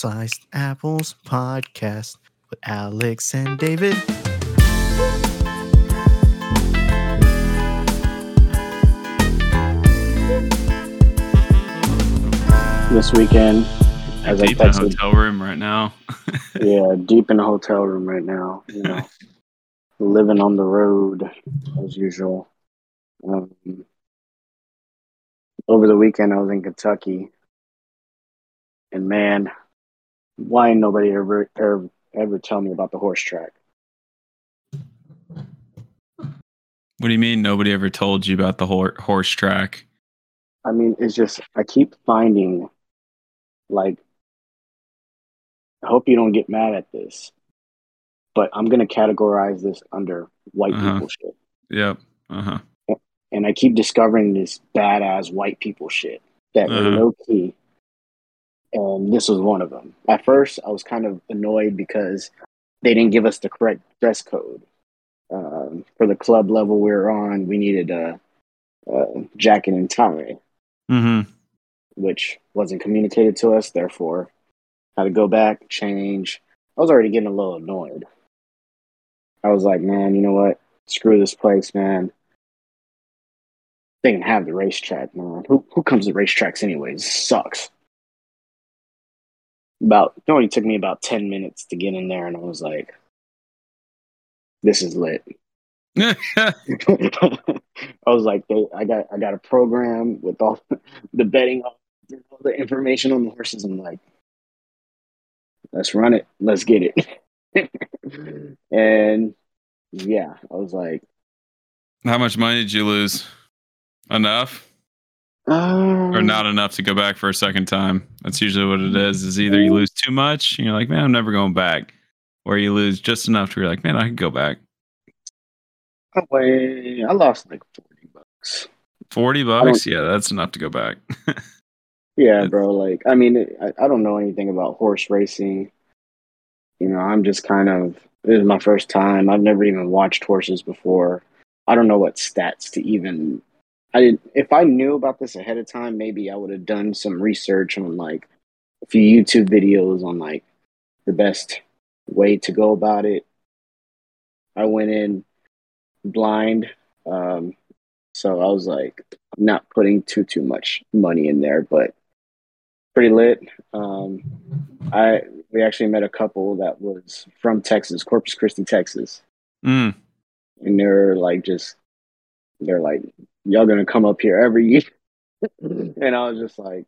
Sliced Apples podcast with Alex and David. this weekend. As I deep in a hotel room right now. yeah, deep in a hotel room right now. You know, living on the road as usual. Um, over the weekend, I was in Kentucky, and man, why nobody ever ever ever tell me about the horse track? What do you mean nobody ever told you about the hor- horse track? I mean, it's just I keep finding like I hope you don't get mad at this, but I'm gonna categorize this under white Uh-huh. people shit. Yep. Uh huh. And I keep discovering this badass white people shit that Uh-huh. low key. And this was one of them. At first, I was kind of annoyed because they didn't give us the correct dress code. Um, for the club level we were on, we needed a, a jacket and tie. Mm-hmm. which wasn't communicated to us. Therefore, had to go back, change. I was already getting a little annoyed. I was like, man, you know what? Screw this place, man. They can have the racetrack, man. Who who comes to racetracks anyways? Sucks. About it only took me about ten minutes to get in there, and I was like, "This is lit." I was like, they, I got I got a program with all the betting, all the information on the horses. I'm like, let's run it, let's get it. and yeah, I was like, How much money did you lose? Enough um, or not enough to go back for a second time? That's usually what it is. Is either you lose too much and you're like, man, I'm never going back, or you lose just enough to where you're like, man, I can go back. Wait, I lost like forty bucks. Forty bucks, yeah, that's enough to go back. Yeah, bro. Like, I mean, I, I don't know anything about horse racing. You know, I'm just kind of, this is my first time. I've never even watched horses before. I don't know what stats to even, I didn't, if I knew about this ahead of time, maybe I would have done some research on like a few YouTube videos on like the best way to go about it. I went in blind. Um, so I was like, not putting too, too much money in there, but pretty lit. Um, I we actually met a couple that was from Texas, Corpus Christi, Texas, mm. and they're like just they're like y'all gonna come up here every year, mm-hmm. and I was just like,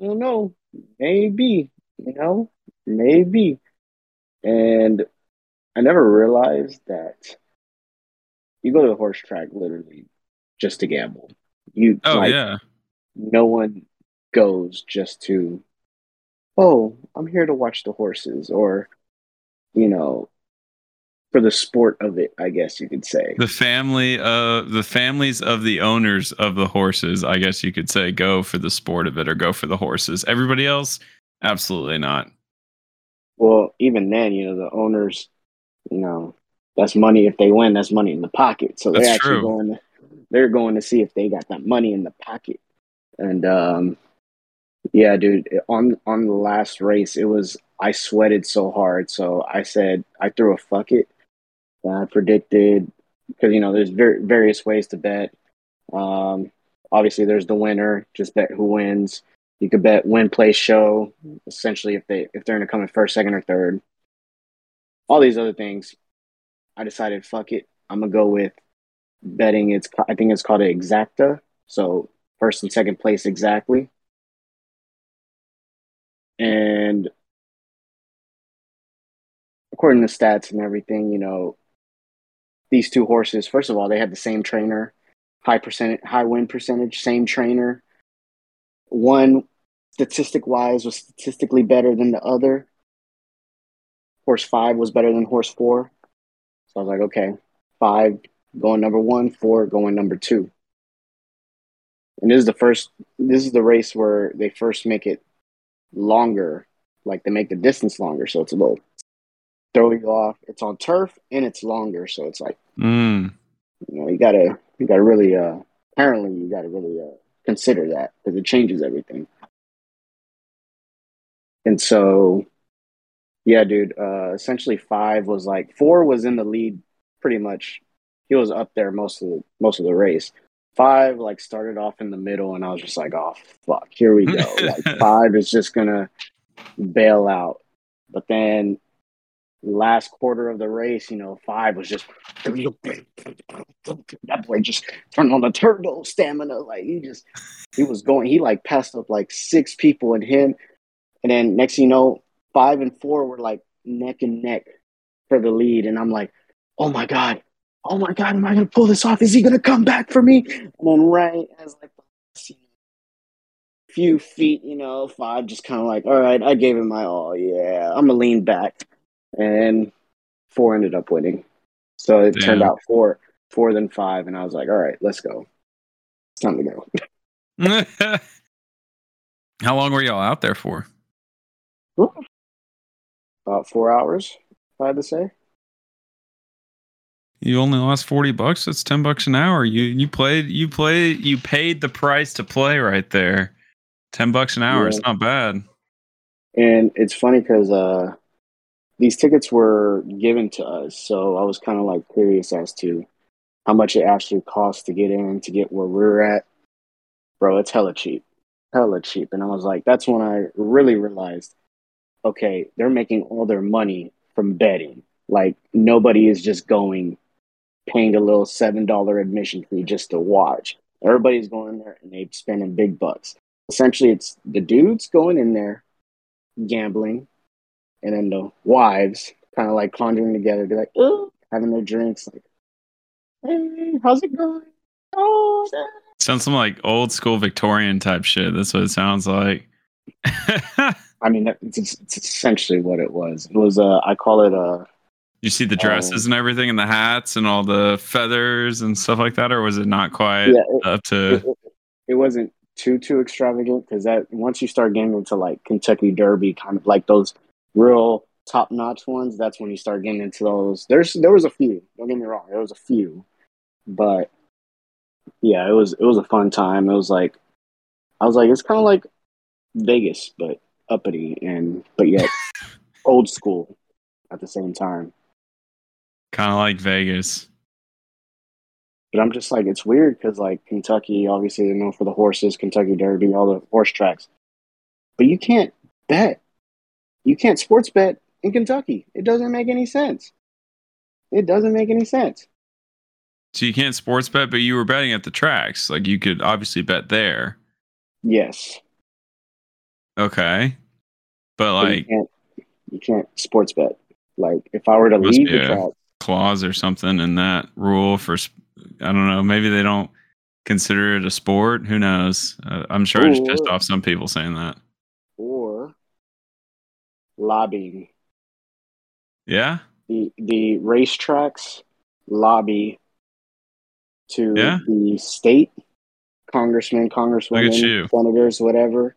I don't know, maybe, you know, maybe, and I never realized that you go to the horse track literally just to gamble. You Oh like, yeah. no one goes just to oh i'm here to watch the horses or you know for the sport of it i guess you could say. The family of the families of the owners of the horses, I guess you could say, go for the sport of it or go for the horses. Everybody else, absolutely not. well even then you know the owners you know that's money. If they win that's money in the pocket. So they're actually true. going to they're going to see if they got that money in the pocket. And um yeah dude on on the last race it was i sweated so hard. So i said i threw a fuck it i predicted because you know there's ver- various ways to bet. Um obviously there's the winner. Just bet who wins. You could bet win place show essentially if they if they're going to come in first second or third. All these other things i decided fuck it i'm gonna go with betting. It's i think it's called an exacta. So first and second place exactly. And according to stats and everything you know these two horses first of all they had the same trainer high percentage high win percentage same trainer. One statistic wise was statistically better than the other. Horse five was better than horse four. So i was like okay five going number one four going number two. And this is the first this is the race where they first make it longer like they make the distance longer so it's a little throw you off it's on turf and it's longer so it's like Mm. you know you gotta you gotta really uh apparently you gotta really uh consider that because it changes everything and so yeah, dude. Uh, essentially, five was like four was in the lead pretty much. He was up there most of the most of the race. Five like started off in the middle, and I was just like, "Oh fuck, here we go!" like five is just gonna bail out. But then last quarter of the race, you know, five was just that boy just turned on the turbo stamina. Like he just he was going, he like passed up like six people and him. And then next you know, five and four were like neck and neck for the lead. And I'm like, oh my God, oh my God, am I gonna pull this off? Is he gonna come back for me? And then right as like few feet, you know, five just kind of like, all right, I gave it my all. Yeah, I'm gonna lean back and four ended up winning. So it Damn. turned out four, four than five, and I was like, all right, let's go. It's time to go. How long were y'all out there for? About four hours, I had to say. You only lost forty bucks. That's ten bucks an hour. You you played you played you paid the price to play right there. Ten bucks an hour. Yeah. It's not bad. And it's funny because uh, these tickets were given to us, so I was kind of like curious as to how much it actually costs to get in to get where we're at. Bro, it's hella cheap, hella cheap. And I was like, that's when I really realized, okay, they're making all their money from betting. Like nobody is just going, paying a little seven dollar admission fee just to watch. Everybody's going there and they're spending big bucks. Essentially, it's the dudes going in there, gambling, and then the wives kind of like conjuring together, be like, oh, having their drinks, like, hey, how's it going? Oh, sounds some like old school Victorian type shit. That's what it sounds like. I mean, it's, it's, essentially what it was. It was a, I call it a. You see the dresses um, and everything, and the hats and all the feathers and stuff like that, or was it not quite yeah, it, up to? It, it, wasn't too too extravagant because that once you start getting into like Kentucky Derby, kind of like those real top notch ones, that's when you start getting into those. There's there was a few. Don't get me wrong, there was a few, but yeah, it was it was a fun time. It was like I was like it's kind of like Vegas, but uppity and but yet old school at the same time. Kind of like Vegas. But I'm just like it's weird because like Kentucky, obviously they're known for the horses, Kentucky Derby, all the horse tracks, but you can't bet you can't sports bet in Kentucky. It doesn't make any sense. It doesn't make any sense. So you can't sports bet, but you were betting at the tracks. Like you could obviously bet there. Yes. Okay. But like you can't, you can't sports bet. Like if I were to leave the track clause or something in that rule for I don't know, maybe they don't consider it a sport. Who knows? Uh, I'm sure or, I just pissed off some people saying that. Lobbying. Yeah. The the racetracks lobby to yeah. the state congressmen, congresswomen, senators, whatever.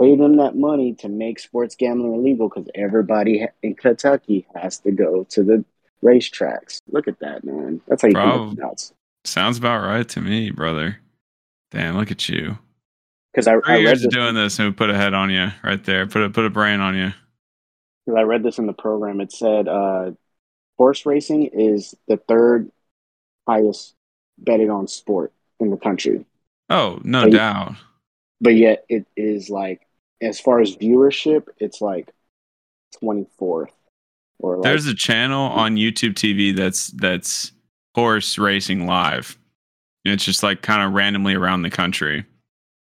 Pay them that money to make sports gambling illegal because everybody in Kentucky has to go to the racetracks. Look at that, man. That's how you nuts. Sounds about right to me, brother. Damn, look at you. Because I, I read this, doing this and we put a head on you right there. Put a put a brain on you. Because I read this in the program. It said uh, horse racing is the third highest betted on sport in the country. Oh, no but doubt. Yet, but yet it is like as far as viewership, it's like twenty fourth. Or like, there's a channel on YouTube TV that's that's horse racing live. It's just like kind of randomly around the country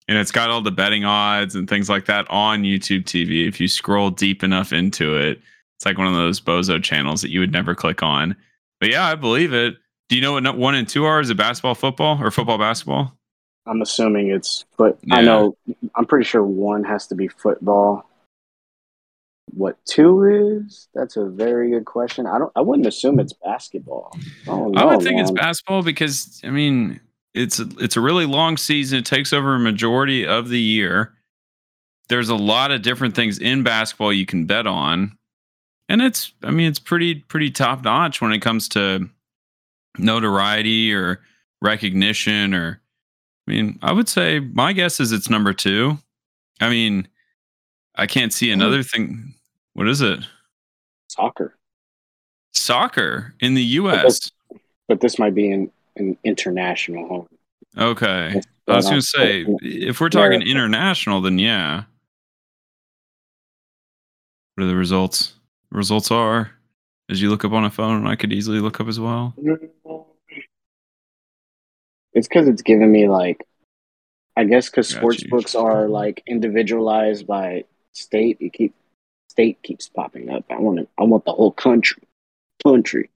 and it's got all the betting odds and things like that on YouTube TV. If you scroll deep enough into it, it's like one of those bozo channels that you would never click on. But yeah, I believe it. Do you know what one and two are? Is it basketball, football, or football, basketball? I'm assuming it's foot. Yeah. I know. I'm pretty sure one has to be football. What two is? That's a very good question. I don't. I wouldn't assume it's basketball. I, know, I would oh, think man. it's basketball because I mean it's a, it's a really long season. It takes over a majority of the year. There's a lot of different things in basketball you can bet on. And it's I mean it's pretty pretty top notch when it comes to notoriety or recognition or I mean, I would say my guess is it's number 2. I mean, I can't see another thing. What is it? Soccer. Soccer in the U.S. But this might be an, an international home. Okay. I was going to say, if we're talking yeah. international, then yeah. What are the results? Results are, as you look up on a phone, I could easily look up as well. Mm-hmm. It's because it's giving me like, I guess because sports you. books are like individualized by state. You keep state keeps popping up. I want to. I want the whole country. Country.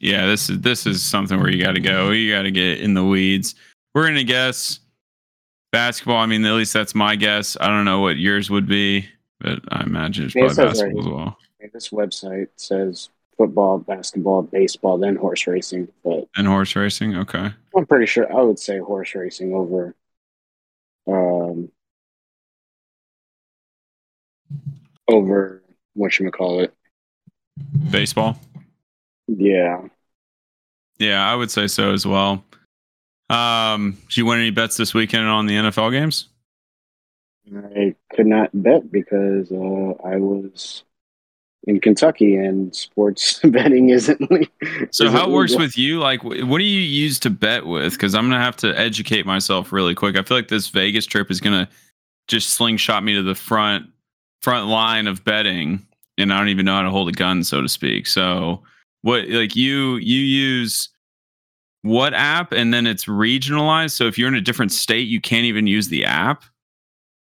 Yeah, this is this is something where you got to go. You got to get in the weeds. We're gonna guess basketball. I mean, at least that's my guess. I don't know what yours would be, but I imagine it's Yeah, it probably right basketball as well. This website says football, basketball, baseball, then horse racing. But And horse racing. Okay. I'm pretty sure I would say horse racing over. Um. Over what should we call it? Baseball. Yeah. Yeah, I would say so as well. Um, did you win any bets this weekend on the NFL games? I could not bet because uh, I was in Kentucky and sports betting isn't. le- So isn't how it works legal. with you? Like, what do you use to bet with? Because I'm gonna have to educate myself really quick. I feel like this Vegas trip is gonna just slingshot me to the front front line of betting, and I don't even know how to hold a gun, so to speak. So, what like you you use what app, and then it's regionalized. So if you're in a different state, you can't even use the app.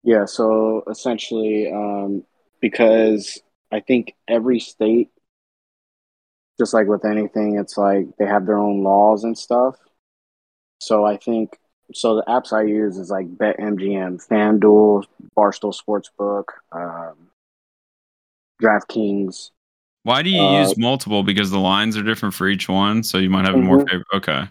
Yeah, so essentially, um, because I think every state, just like with anything, it's like they have their own laws and stuff. So I think so. The apps I use is like BetMGM, FanDuel, Barstool Sportsbook, um, DraftKings. Why do you Uh, use multiple? Because the lines are different for each one, so you might have more Mhm. favor. Okay.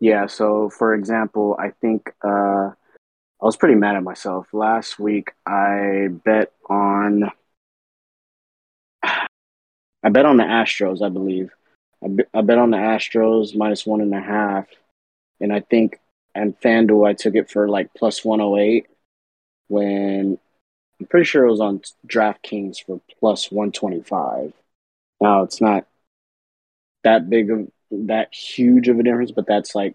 Yeah, so for example, I think uh, I was pretty mad at myself. Last week, I bet on I bet on the Astros, I believe. I, be- I bet on the Astros minus one and a half, and I think and FanDuel I took it for like plus one hundred eight. When I'm pretty sure it was on DraftKings for plus one twenty five. Now it's not that big of that huge of a difference, but that's like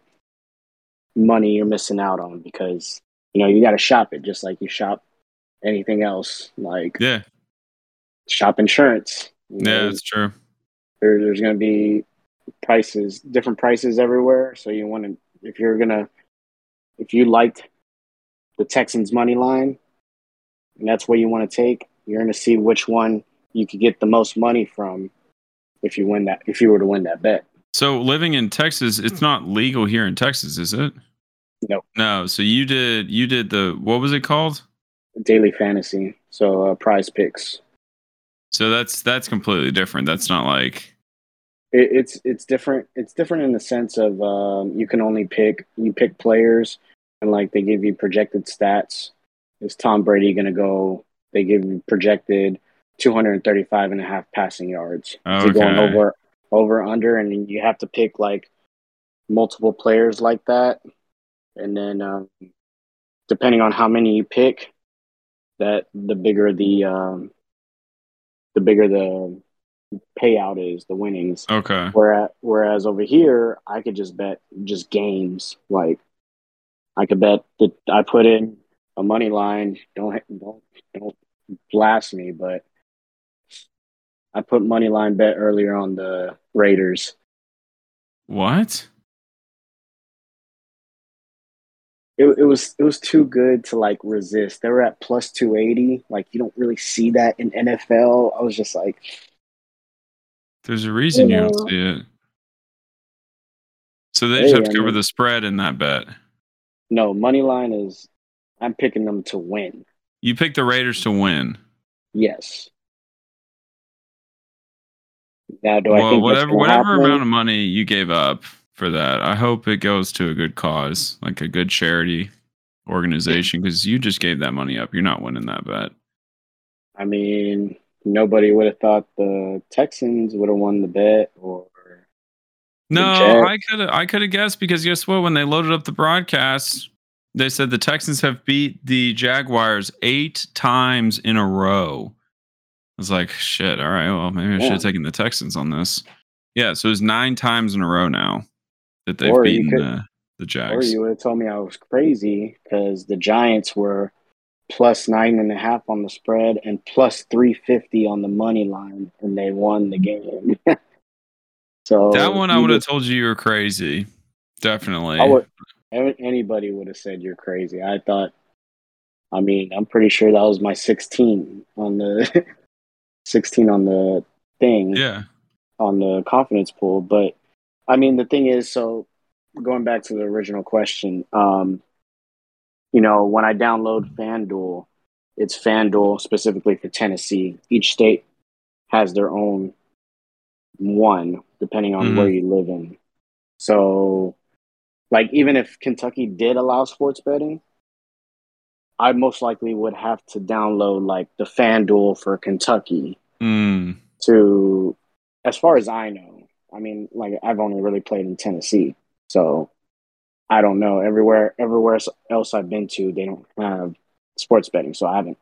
money you're missing out on because you know you got to shop it just like you shop anything else, like Yeah. shop insurance. You Yeah, that's true. there, there's going to be prices, different prices everywhere. So you want to, if you're gonna, if you liked the Texans money line, and that's what you want to take, you're going to see which one you could get the most money from if you win that. If you were to win that bet. So living in Texas, it's not legal here in Texas, is it? No. No. So you did you did the what was it called? Daily fantasy, so uh, PrizePicks. So that's that's completely different. That's not like It, it's it's different. It's different in the sense of um, you can only pick you pick players, and like they give you projected stats. Is Tom Brady going to go? They give you projected 235 and a half passing yards. Is he going over over under, and you have to pick like multiple players like that, and then um, depending on how many you pick, that the bigger the um, the bigger the payout is, the winnings. okay. Whereas, whereas over here, I could just bet just games. Like I could bet that I put in a money line. Don't don't don't blast me, but I put money line bet earlier on the Raiders. What? It, it was it was too good to like resist. They were at plus two eighty. Like you don't really see that in NFL. I was just like, There's a reason you Yeah. don't see it. So they Hey, just have to cover the spread in that bet. no, money line is. I'm picking them to win. You pick the Raiders to win. Yes. Now, do I well, think whatever whatever happen? amount of money you gave up for that, I hope it goes to a good cause, like a good charity organization, because you just gave that money up. You're not winning that bet. I mean, nobody would have thought the Texans would have won the bet, or No, I could I could have guessed because guess what? When they loaded up the broadcast, They said the Texans have beat the Jaguars eight times in a row. I was like, shit, all right, well, maybe I should have taken the Texans on this. Yeah, so it's nine times in a row now that they've Or beaten could- the, the Or Jags. you would have told me I was crazy because the Giants were plus nine and a half on the spread and plus three fifty on the money line, and they won the game. so that one I would have told you you were crazy. Definitely. Would. Anybody would have said you're crazy. I thought. I mean, I'm pretty sure that was my 16 on the 16 on the thing. yeah. on the confidence pool. But I mean, the thing is, so going back to the original question, um, you know, when I download FanDuel, it's FanDuel specifically for Tennessee. Each state has their own one, depending on Mhm. where you live in. So, like, even if Kentucky did allow sports betting, I most likely would have to download like the FanDuel for Kentucky Mm. to as far as I know, I mean, like I've only really played in Tennessee, so I don't know. Everywhere, everywhere else I've been to, they don't have sports betting, so I haven't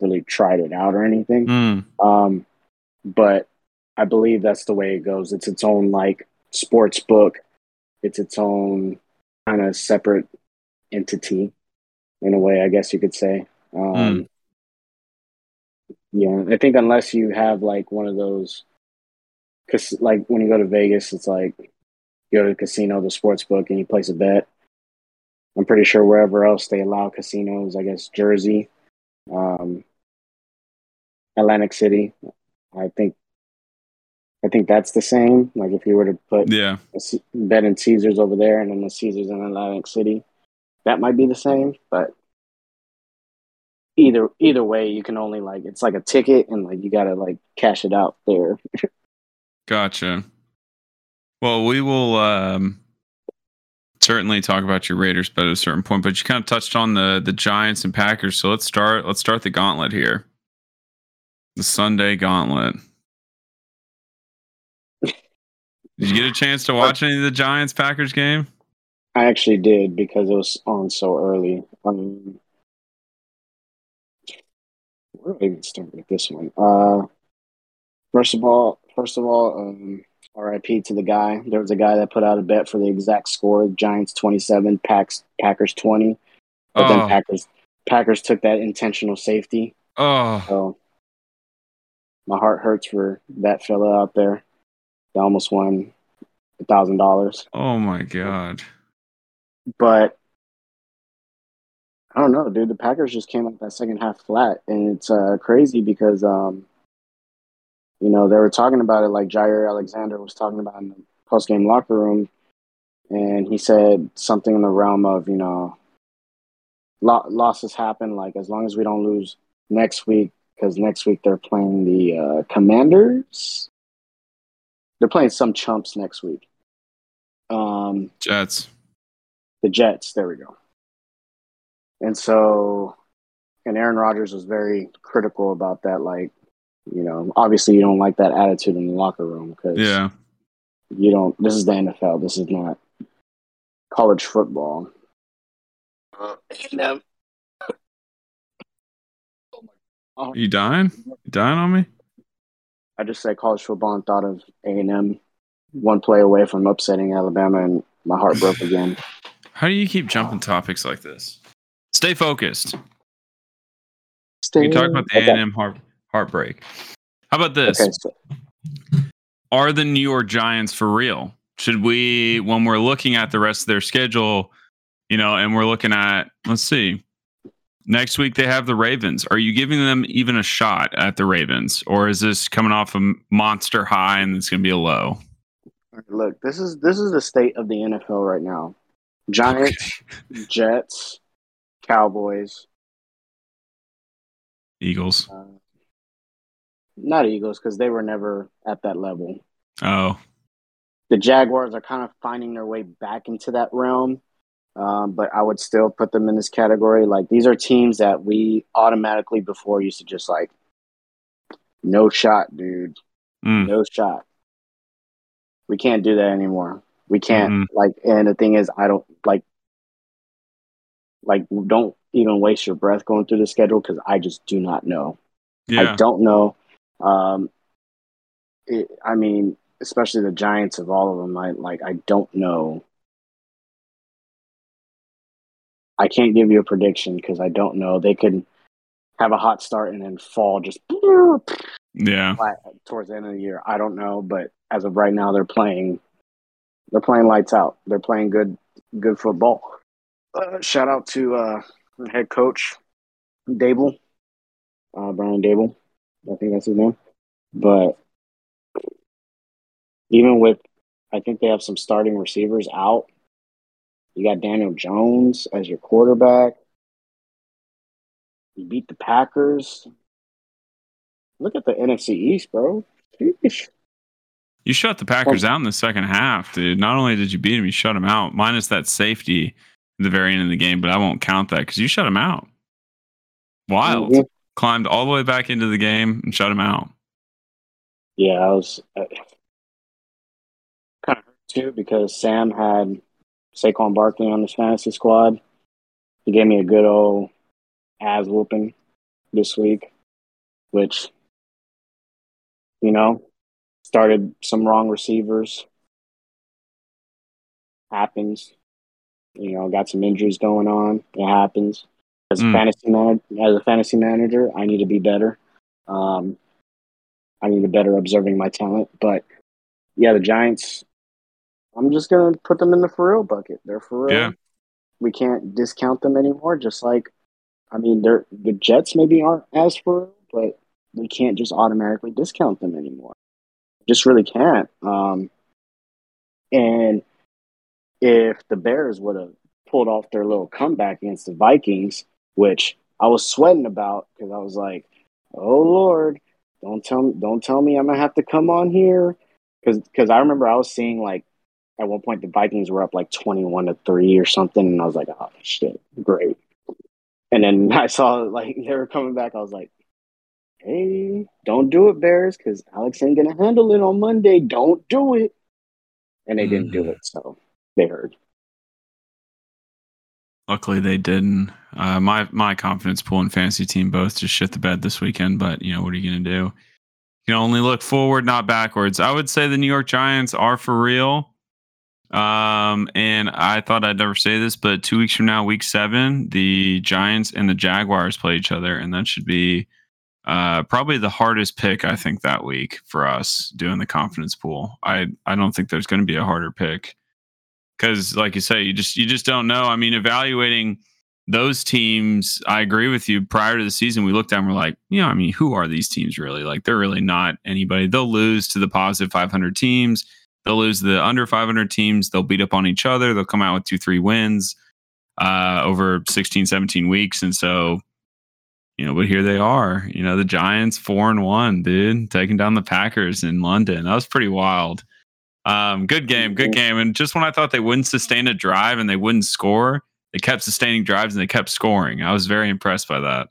really tried it out or anything. Mm. Um, but I believe that's the way it goes. It's its own like sports book. It's its own kind of separate entity, in a way, I guess you could say. Um, Yeah, I think unless you have like one of those, because like when you go to Vegas, it's like you go to the casino, the sports book, and you place a bet. I'm pretty sure wherever else they allow casinos, I guess Jersey, um, Atlantic City, I think, I think that's the same. Like if you were to put Yeah. bet in Caesars over there and then the Caesars in Atlantic City, that might be the same. But either either way, you can only like it's like a ticket and like you gotta like cash it out there. Gotcha. Well, we will um, certainly talk about your Raiders but at a certain point, but you kind of touched on the the Giants and Packers. So let's start. Let's start the gauntlet here. The Sunday gauntlet. Did you get a chance to watch any of the Giants Packers game? I actually did because it was on so early. Um, where do I even start with this one? Uh, first of all, first of all, um, R.I.P. to the guy. There was a guy that put out a bet for the exact score: Giants twenty-seven, Packs Packers twenty. But then Oh, Packers Packers took that intentional safety. oh, So my heart hurts for that fella out there. They almost won a thousand dollars. oh my God. But I don't know, dude. The Packers just came out that second half flat, and it's uh, crazy because um, you know they were talking about it like Jaire Alexander was talking about in the post game locker room, and he said something in the realm of you know lo- losses happen. Like as long as we don't lose next week, because next week they're playing the uh, Commanders. They're playing some chumps next week. Um, Jets. The Jets. There we go. And so, and Aaron Rodgers was very critical about that. Like, you know, obviously you don't like that attitude in the locker room because Yeah. you don't. This is the NFL. This is not college football. And, um, oh, You dying? You dying on me? I just said college football and thought of A and M, one play away from upsetting Alabama, and my heart broke again. How do you keep jumping topics like this? Stay focused. Stay. We talk about the okay. A&M heart, heartbreak. How about this? Okay, so Are the New York Giants for real? Should we, when we're looking at the rest of their schedule, you know, and we're looking at, let's see, next week they have the Ravens. Are you giving them even a shot at the Ravens, or is this coming off a monster high and it's going to be a low? Look, this is this is the state of the NFL right now. Giants, Jets, Cowboys, Eagles. uh, not Eagles because they were never at that level. Oh, The Jaguars are kind of finding their way back into that realm, um, but I would still put them in this category. Like these are teams that we automatically before used to just like, no shot, dude, Mm. no shot. We can't do that anymore. We can't Mhm. like, and the thing is, I don't like. like don't even waste your breath going through the schedule because I just do not know. Yeah. I don't know. Um, it, I mean, especially the Giants of all of them. I like. I don't know. I can't give you a prediction because I don't know. They could have a hot start and then fall just Yeah. towards the end of the year. I don't know, but as of right now, they're playing. They're playing lights out. They're playing good, good football. Uh, shout out to uh, head coach Daboll, uh, Brian Daboll. I think that's his name. But even with, I think they have some starting receivers out. You got Daniel Jones as your quarterback. You beat the Packers. Look at the NFC East, bro. You shut the Packers out in the second half, dude. Not only did you beat them, you shut them out, minus that safety at the very end of the game, but I won't count that because you shut them out. Wild. Climbed all the way back into the game and shut them out. Yeah, I was uh, kind of hurt too because Sam had Saquon Barkley on his fantasy squad. He gave me a good old ass whooping this week, which, you know, started some wrong receivers. Happens. You know, got some injuries going on. It happens. As a Mm. fantasy man, as a fantasy manager, I need to be better. Um, I need to better observing my talent. But yeah, the Giants. I'm just gonna put them in the for real bucket. They're for real. Yeah. We can't discount them anymore. Just like, I mean, they're the Jets maybe aren't as for real, but we can't just automatically discount them anymore. Just really can't. Um, and if the Bears would have pulled off their little comeback against the Vikings, which I was sweating about because I was like, "Oh Lord, don't tell me, don't tell me I'm gonna have to come on here," because I remember I was seeing like at one point the Vikings were up like twenty one to three or something, and I was like, "Oh shit, great." And then I saw like they were coming back. I was like, "Hey, don't do it, Bears, because Alex ain't gonna handle it on Monday. Don't do it." And they didn't do Mhm. it, so they heard. Luckily, they didn't. Uh, my my confidence pool and fantasy team both just shit the bed this weekend. But you know what are you gonna do? You can only look forward, not backwards. I would say the New York Giants are for real. Um, and I thought I'd never say this, but two weeks from now, week seven, the Giants and the Jaguars play each other, and that should be uh, probably the hardest pick I think that week for us doing the confidence pool. I I don't think there's going to be a harder pick because, like you say, you just you just don't know. I mean, evaluating those teams, I agree with you. Prior to the season, we looked at and we're like, you know, I mean, who are these teams really? Like, they're really not anybody. They'll lose to the positive 500 teams. They'll lose the under 500 teams. They'll beat up on each other. They'll come out with two, three wins uh, over 16, 17 weeks. And so, you know, but here they are. You know, the Giants four and one, dude, taking down the Packers in London. That was pretty wild. Um, good game, good game. And just when I thought they wouldn't sustain a drive and they wouldn't score, they kept sustaining drives and they kept scoring. I was very impressed by that.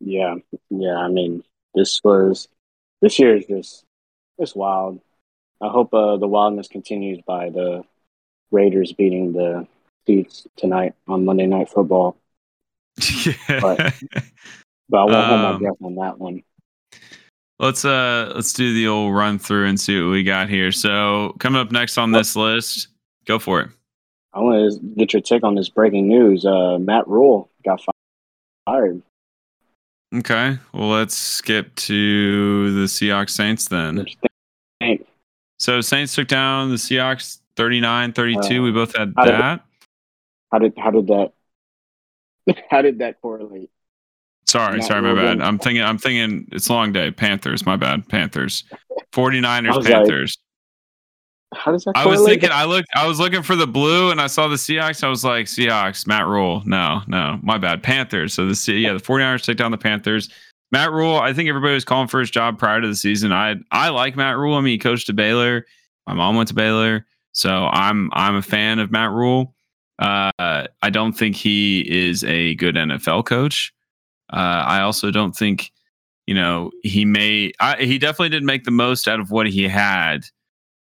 Yeah, yeah. I mean, this was this year is just it's wild. I hope uh, the wildness continues by the Raiders beating the Chiefs tonight on Monday Night Football. yeah. But- But I won't hold my Um, breath on that one. let's uh let's do the old run through and see what we got here. So coming up next on this list, go for it. I want to get your take on this breaking news. Uh, Matt Rhule got fired. Okay. Well, let's skip to the Seahawks Saints then. So Saints took down the Seahawks 39-32. Uh, we both had how did- that. How did how did that how did that correlate? Sorry, Matt sorry, my bad. didn't- I'm thinking I'm thinking it's a long day. Panthers, my bad. Panthers. I 49ers, was like, Panthers. How does that I was thinking I looked I was looking for the blue and I saw the Seahawks. I was like, Seahawks, Matt Rhule. No, no, my bad. Panthers. So the yeah, the 49ers take down the Panthers. Matt Rhule, I think everybody was calling for his job prior to the season. I I like Matt Rhule. I mean, he coached at Baylor. My mom went to Baylor. So I'm I'm a fan of Matt Rhule. Uh, I don't think he is a good NFL coach. Uh, I also don't think, you know, he may. I, he definitely didn't make the most out of what he had,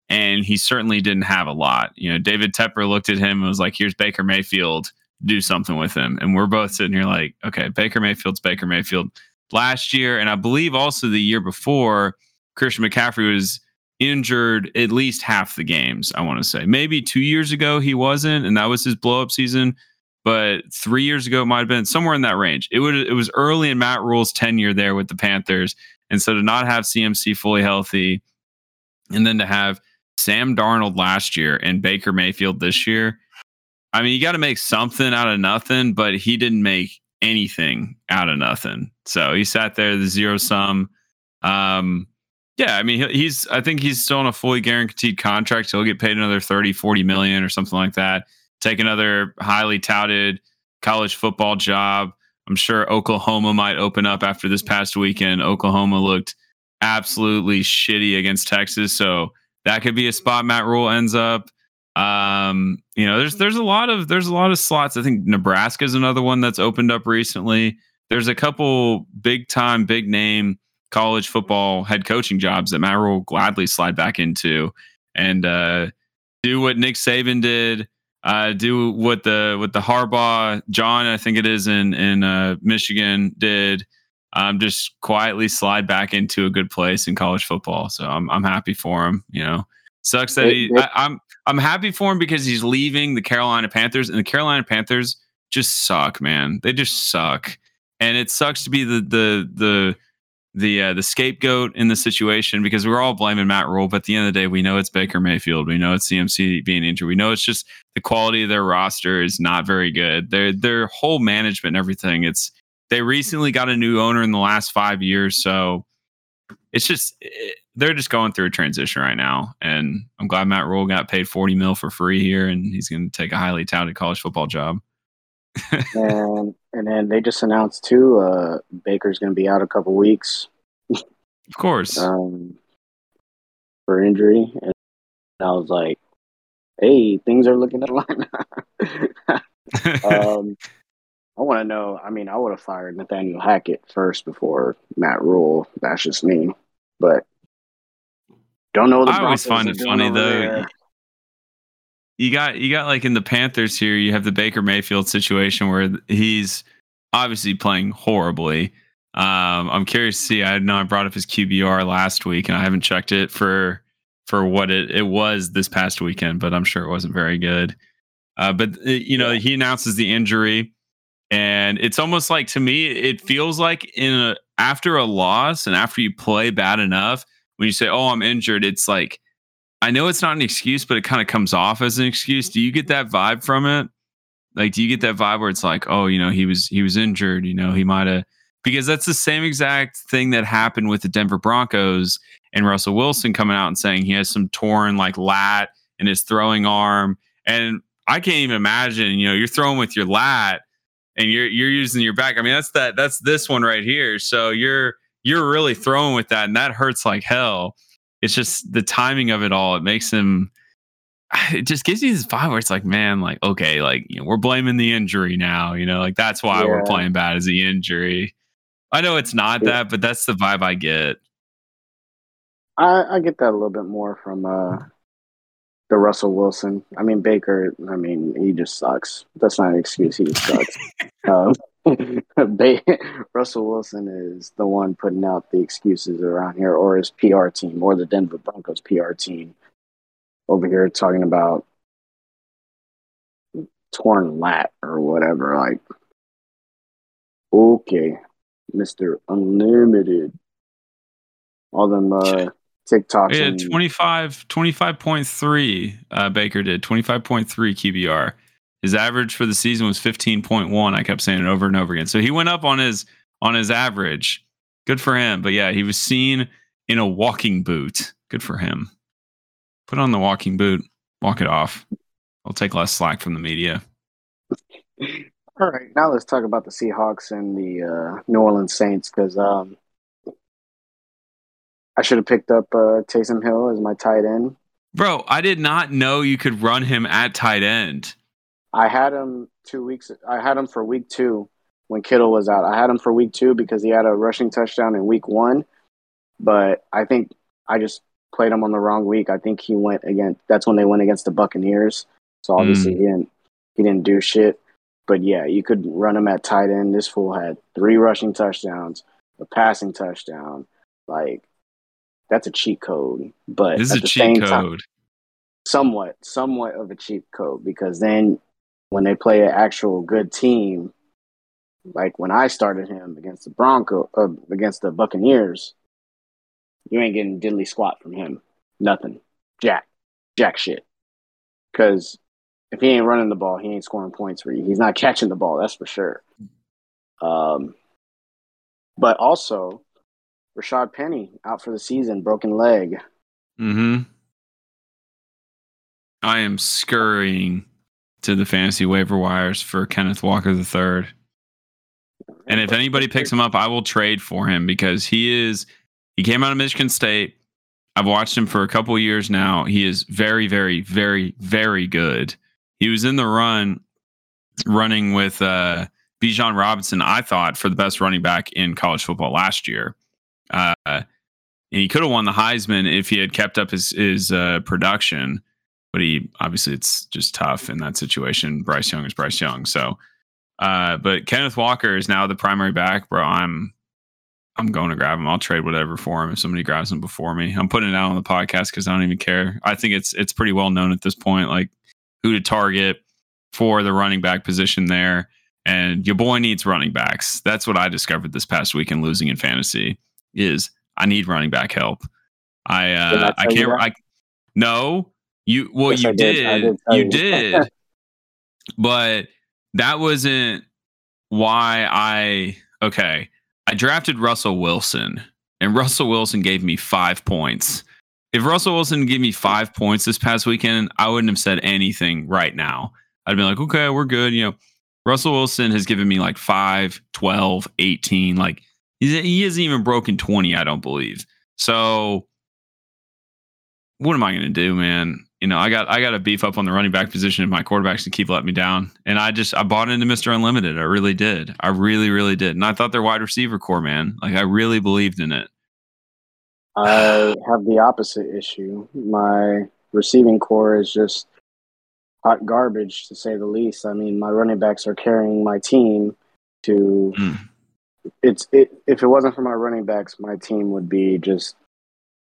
and he certainly didn't have a lot. You know, David Tepper looked at him and was like, "Here's Baker Mayfield. do something with him. And we're both sitting here like, okay, Baker Mayfield's Baker Mayfield. Last year, and I believe also the year before, Christian McCaffrey was injured at least half the games, I want to say. Maybe two years ago he wasn't, and that was his blow up season. But three years ago it might have been somewhere in that range. It would it was early in Matt Rhule's tenure there with the Panthers. And so to not have CMC fully healthy, and then to have Sam Darnold last year and Baker Mayfield this year, I mean, you got to make something out of nothing, but he didn't make anything out of nothing. So he sat there, the zero sum. Um, yeah, I mean, he's, I think he's still on a fully guaranteed contract. So he'll get paid another 30, 40 million or something like that. Take another highly touted college football job. I'm sure Oklahoma might open up after this past weekend. Oklahoma looked absolutely shitty against Texas. So that could be a spot Matt Rhule ends up. Um, you know, there's there's a lot of there's a lot of slots. I think Nebraska is another one that's opened up recently. There's a couple big time, big name college football head coaching jobs that Matt Rhule will gladly slide back into and uh, do what Nick Saban did. Uh, do what the what the Harbaugh John I think it is in in uh, Michigan did. Um, just quietly slide back into a good place in college football. So I'm I'm happy for him. You know, sucks that he. I, I'm I'm happy for him because he's leaving the Carolina Panthers, and the Carolina Panthers just suck, man. They just suck, and it sucks to be the the the the uh, the scapegoat in the situation because we're all blaming Matt Rhule, but at the end of the day, we know it's Baker Mayfield, we know it's CMC being injured, we know it's just the quality of their roster is not very good. Their their whole management and everything. It's they recently got a new owner in the last five years, so it's just it, they're just going through a transition right now, and I'm glad Matt Rhule got paid 40 mil for free here, and he's going to take a highly touted college football job. and and then they just announced too, uh, Baker's going to be out a couple weeks. Of course. um, for injury, and I was like, "Hey, things are looking a line." um, I want to know. I mean, I would have fired Nathaniel Hackett first before Matt Rhule. That's just me, but don't know. The I always find it funny though. There. You got you got like in the Panthers here. You have the Baker Mayfield situation where he's obviously playing horribly. Um, I'm curious to see. I know I brought up his QBR last week, and I haven't checked it for for what it, it was this past weekend, but I'm sure it wasn't very good. Uh, but uh, you know, he announces the injury, and it's almost like to me, it feels like in a after a loss and after you play bad enough, when you say, "Oh, I'm injured," it's like I know it's not an excuse, but it kind of comes off as an excuse. Do you get that vibe from it? Like, do you get that vibe where it's like, "Oh, you know, he was he was injured. You know, he might have." Because that's the same exact thing that happened with the Denver Broncos and Russell Wilson coming out and saying he has some torn like lat in his throwing arm, and I can't even imagine. You know, you're throwing with your lat and you're you're using your back. I mean, that's that that's this one right here. So you're you're really throwing with that, and that hurts like hell. It's just the timing of it all. It makes him. It just gives you this vibe where it's like, man, like okay, like you know, we're blaming the injury now. You know, like that's why yeah. we're playing bad as the injury. I know it's not that, but that's the vibe I get. I, I get that a little bit more from uh, the Russell Wilson. I mean Baker. I mean he just sucks. That's not an excuse. He just sucks. um, Russell Wilson is the one putting out the excuses around here, or his PR team, or the Denver Broncos PR team over here talking about torn lat or whatever. Like, okay, Mister Unlimited, all them uh, TikToks. Yeah, and- 25, 25.3 uh, Baker did 25.3 QBR. His average for the season was 15.1. I kept saying it over and over again. So he went up on his on his average. Good for him. But yeah, he was seen in a walking boot. Good for him. Put on the walking boot. Walk it off. I'll take less slack from the media. All right, now let's talk about the Seahawks and the uh, New Orleans Saints because um, I should have picked up uh, Taysom Hill as my tight end. Bro, I did not know you could run him at tight end. I had him two weeks. I had him for week two when Kittle was out. I had him for week two because he had a rushing touchdown in week one. But I think I just played him on the wrong week. I think he went against. That's when they went against the Buccaneers. So obviously mm. he didn't. He didn't do shit. But yeah, you could run him at tight end. This fool had three rushing touchdowns, a passing touchdown. Like that's a cheat code. But This is a the cheat same code. time, somewhat, somewhat of a cheat code because then when they play an actual good team, like when I started him against the Bronco, uh, against the Buccaneers, you ain't getting diddly squat from him. Nothing. Jack. Jack shit. Because if he ain't running the ball, he ain't scoring points for you. He's not catching the ball, that's for sure. Um, but also, Rashaad Penny out for the season, broken leg. Mm-hmm. I am scurrying to the fantasy waiver wires for Kenneth Walker III. And if anybody picks him up, I will trade for him because he is he came out of Michigan State. I've watched him for a couple years now. He is very, very, very, very good. He was in the run running with uh Bijan Robinson, I thought, for the best running back in college football last year. Uh and he could have won the Heisman if he had kept up his his uh, production, but he obviously it's just tough in that situation. Bryce Young is Bryce Young, so. Uh, but Kenneth Walker is now the primary back, bro. I'm I'm going to grab him. I'll trade whatever for him if somebody grabs him before me. I'm putting it out on the podcast because I don't even care. I think it's it's pretty well known at this point, like who to target for the running back position there. And your boy needs running backs. That's what I discovered this past week in losing in fantasy. Is I need running back help. I uh, I I tell you can't. I no. You well, Yes, you did. Did. did you did. but that wasn't why I okay. I drafted Russell Wilson, and Russell Wilson gave me five points. If Russell Wilson gave me five points this past weekend, I wouldn't have said anything right now. I'd be like, okay, we're good. You know, Russell Wilson has given me like 5, 12, 18. Like, he's, he hasn't even broken 20, I don't believe. So, what am I going to do, man? You know, I got I got to beef up on the running back position if my quarterbacks can keep letting me down. And I just I bought into Mr. Unlimited. I really did. I really, really did. And I thought their wide receiver corps, man, like I really believed in it. I have the opposite issue. My receiving corps is just hot garbage, to say the least. I mean, my running backs are carrying my team to. Mm. It's it. If it wasn't for my running backs, my team would be just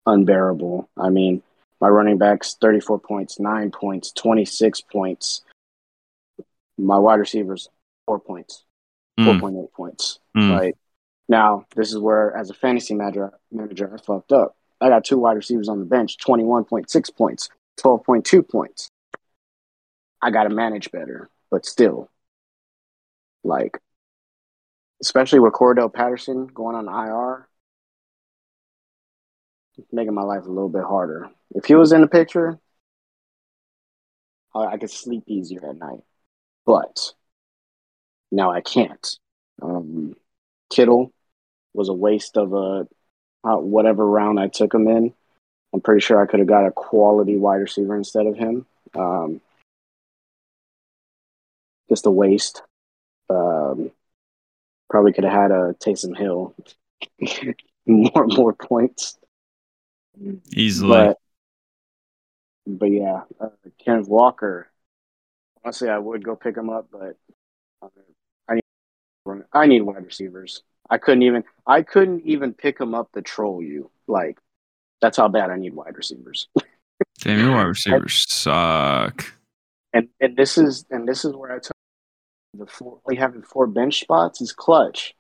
unbearable. I mean, my running backs thirty-four points, nine points, twenty-six points. My wide receivers four points, four Mm, point eight points. mm. Like now, this is where, as a fantasy manager, manager, I fucked up. I got two wide receivers on the bench, twenty-one point six points, twelve point two points. I got to manage better, but still, like, especially with Cordarrelle Patterson going on IR, it's making my life a little bit harder. If he was in the picture, I, I could sleep easier at night, but now I can't. Um, Kittle was a waste of a uh, whatever round I took him in. I'm pretty sure I could have got a quality wide receiver instead of him. Um, just a waste. Um, probably could have had a Taysom Hill more more points, Easily. but but yeah, uh, Kenneth Walker. Honestly, I would go pick him up, but uh, I need I need wide receivers. I couldn't even I couldn't even pick him up to troll you. Like that's how bad I need wide receivers. Damn, your wide receivers suck. And and this is and this is where I tell you, the four only having four bench spots is clutch.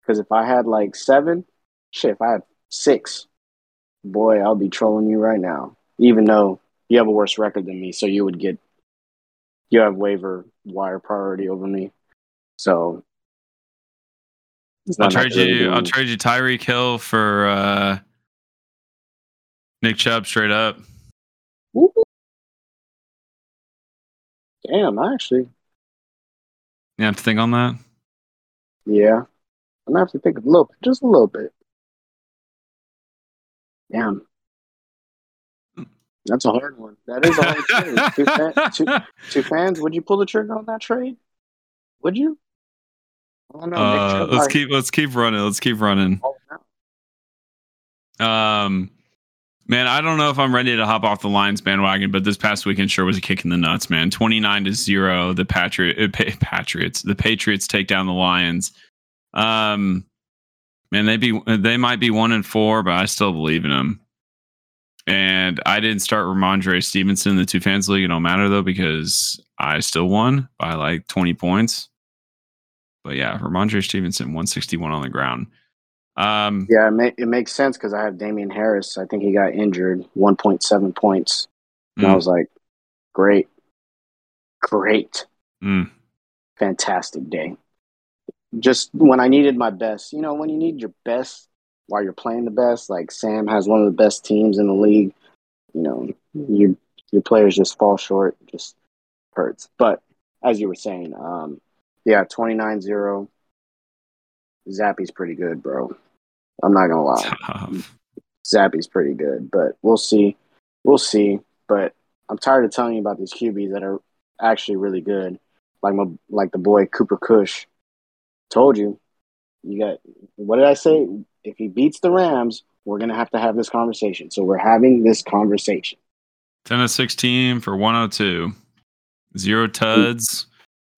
Because if I had like seven, shit, if I had six, boy, I'll be trolling you right now. Even though you have a worse record than me, so you would get you have waiver wire priority over me. So I'll not trade you. I'll trade you Tyreek Hill for uh, Nick Chubb straight up. Woo. Damn, I actually, You have to think on that. yeah. I'm gonna have to think a little, bit just a little bit. Damn, that's a hard one. That is a hard trade. Two, fa- two, two fans, would you pull the trigger on that trade? Would you? I don't know. Uh, let's keep let's keep running. Let's keep running. Um, Man, I don't know if I'm ready to hop off the Lions bandwagon, but this past weekend sure was a kick in the nuts, man. 29 to 0, the Patriot uh, pa- Patriots, the Patriots take down the Lions. Um man, they be they might be 1 and 4, but I still believe in them. And I didn't start Rhamondre Stevenson in the two fans league. It don't matter though because I still won by like 20 points. But yeah, Rhamondre Stevenson 161 on the ground. Um, Yeah, it, ma- it makes sense because I have Damien Harris. I think he got injured, 1.7 points. And I Mm. was like, great, great, mm, fantastic day. Just when I needed my best, you know, when you need your best while you're playing the best, like Sam has one of the best teams in the league, you know, you, your players just fall short, just hurts. But as you were saying, um, yeah, 29 0. Zappe's pretty good, bro. I'm not going to lie. tough. Zappe's pretty good, but we'll see. We'll see. But I'm tired of telling you about these QBs that are actually really good. Like my like the boy Cooper Cush. Told you. You got what did I say? If he beats the Rams, we're gonna have to have this conversation. So we're having this conversation. 10 of 16 for 102. Zero tuds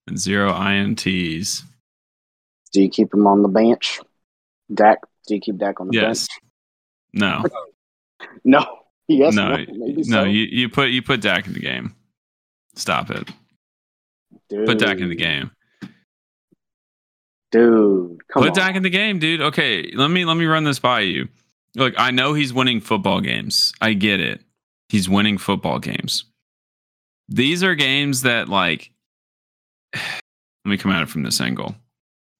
and zero INTs. Do you keep him on the bench? Dak, do you keep Dak on the Yes. No. bench? No. Yes, no. no, maybe no, you, you put you put Dak in the game. Stop it. Put Dak in the game. Dude, come put on. Dak in the game, dude. Okay, let me let me run this by you. Look, I know he's winning football games. I get it. He's winning football games. These are games that like let me come at it from this angle.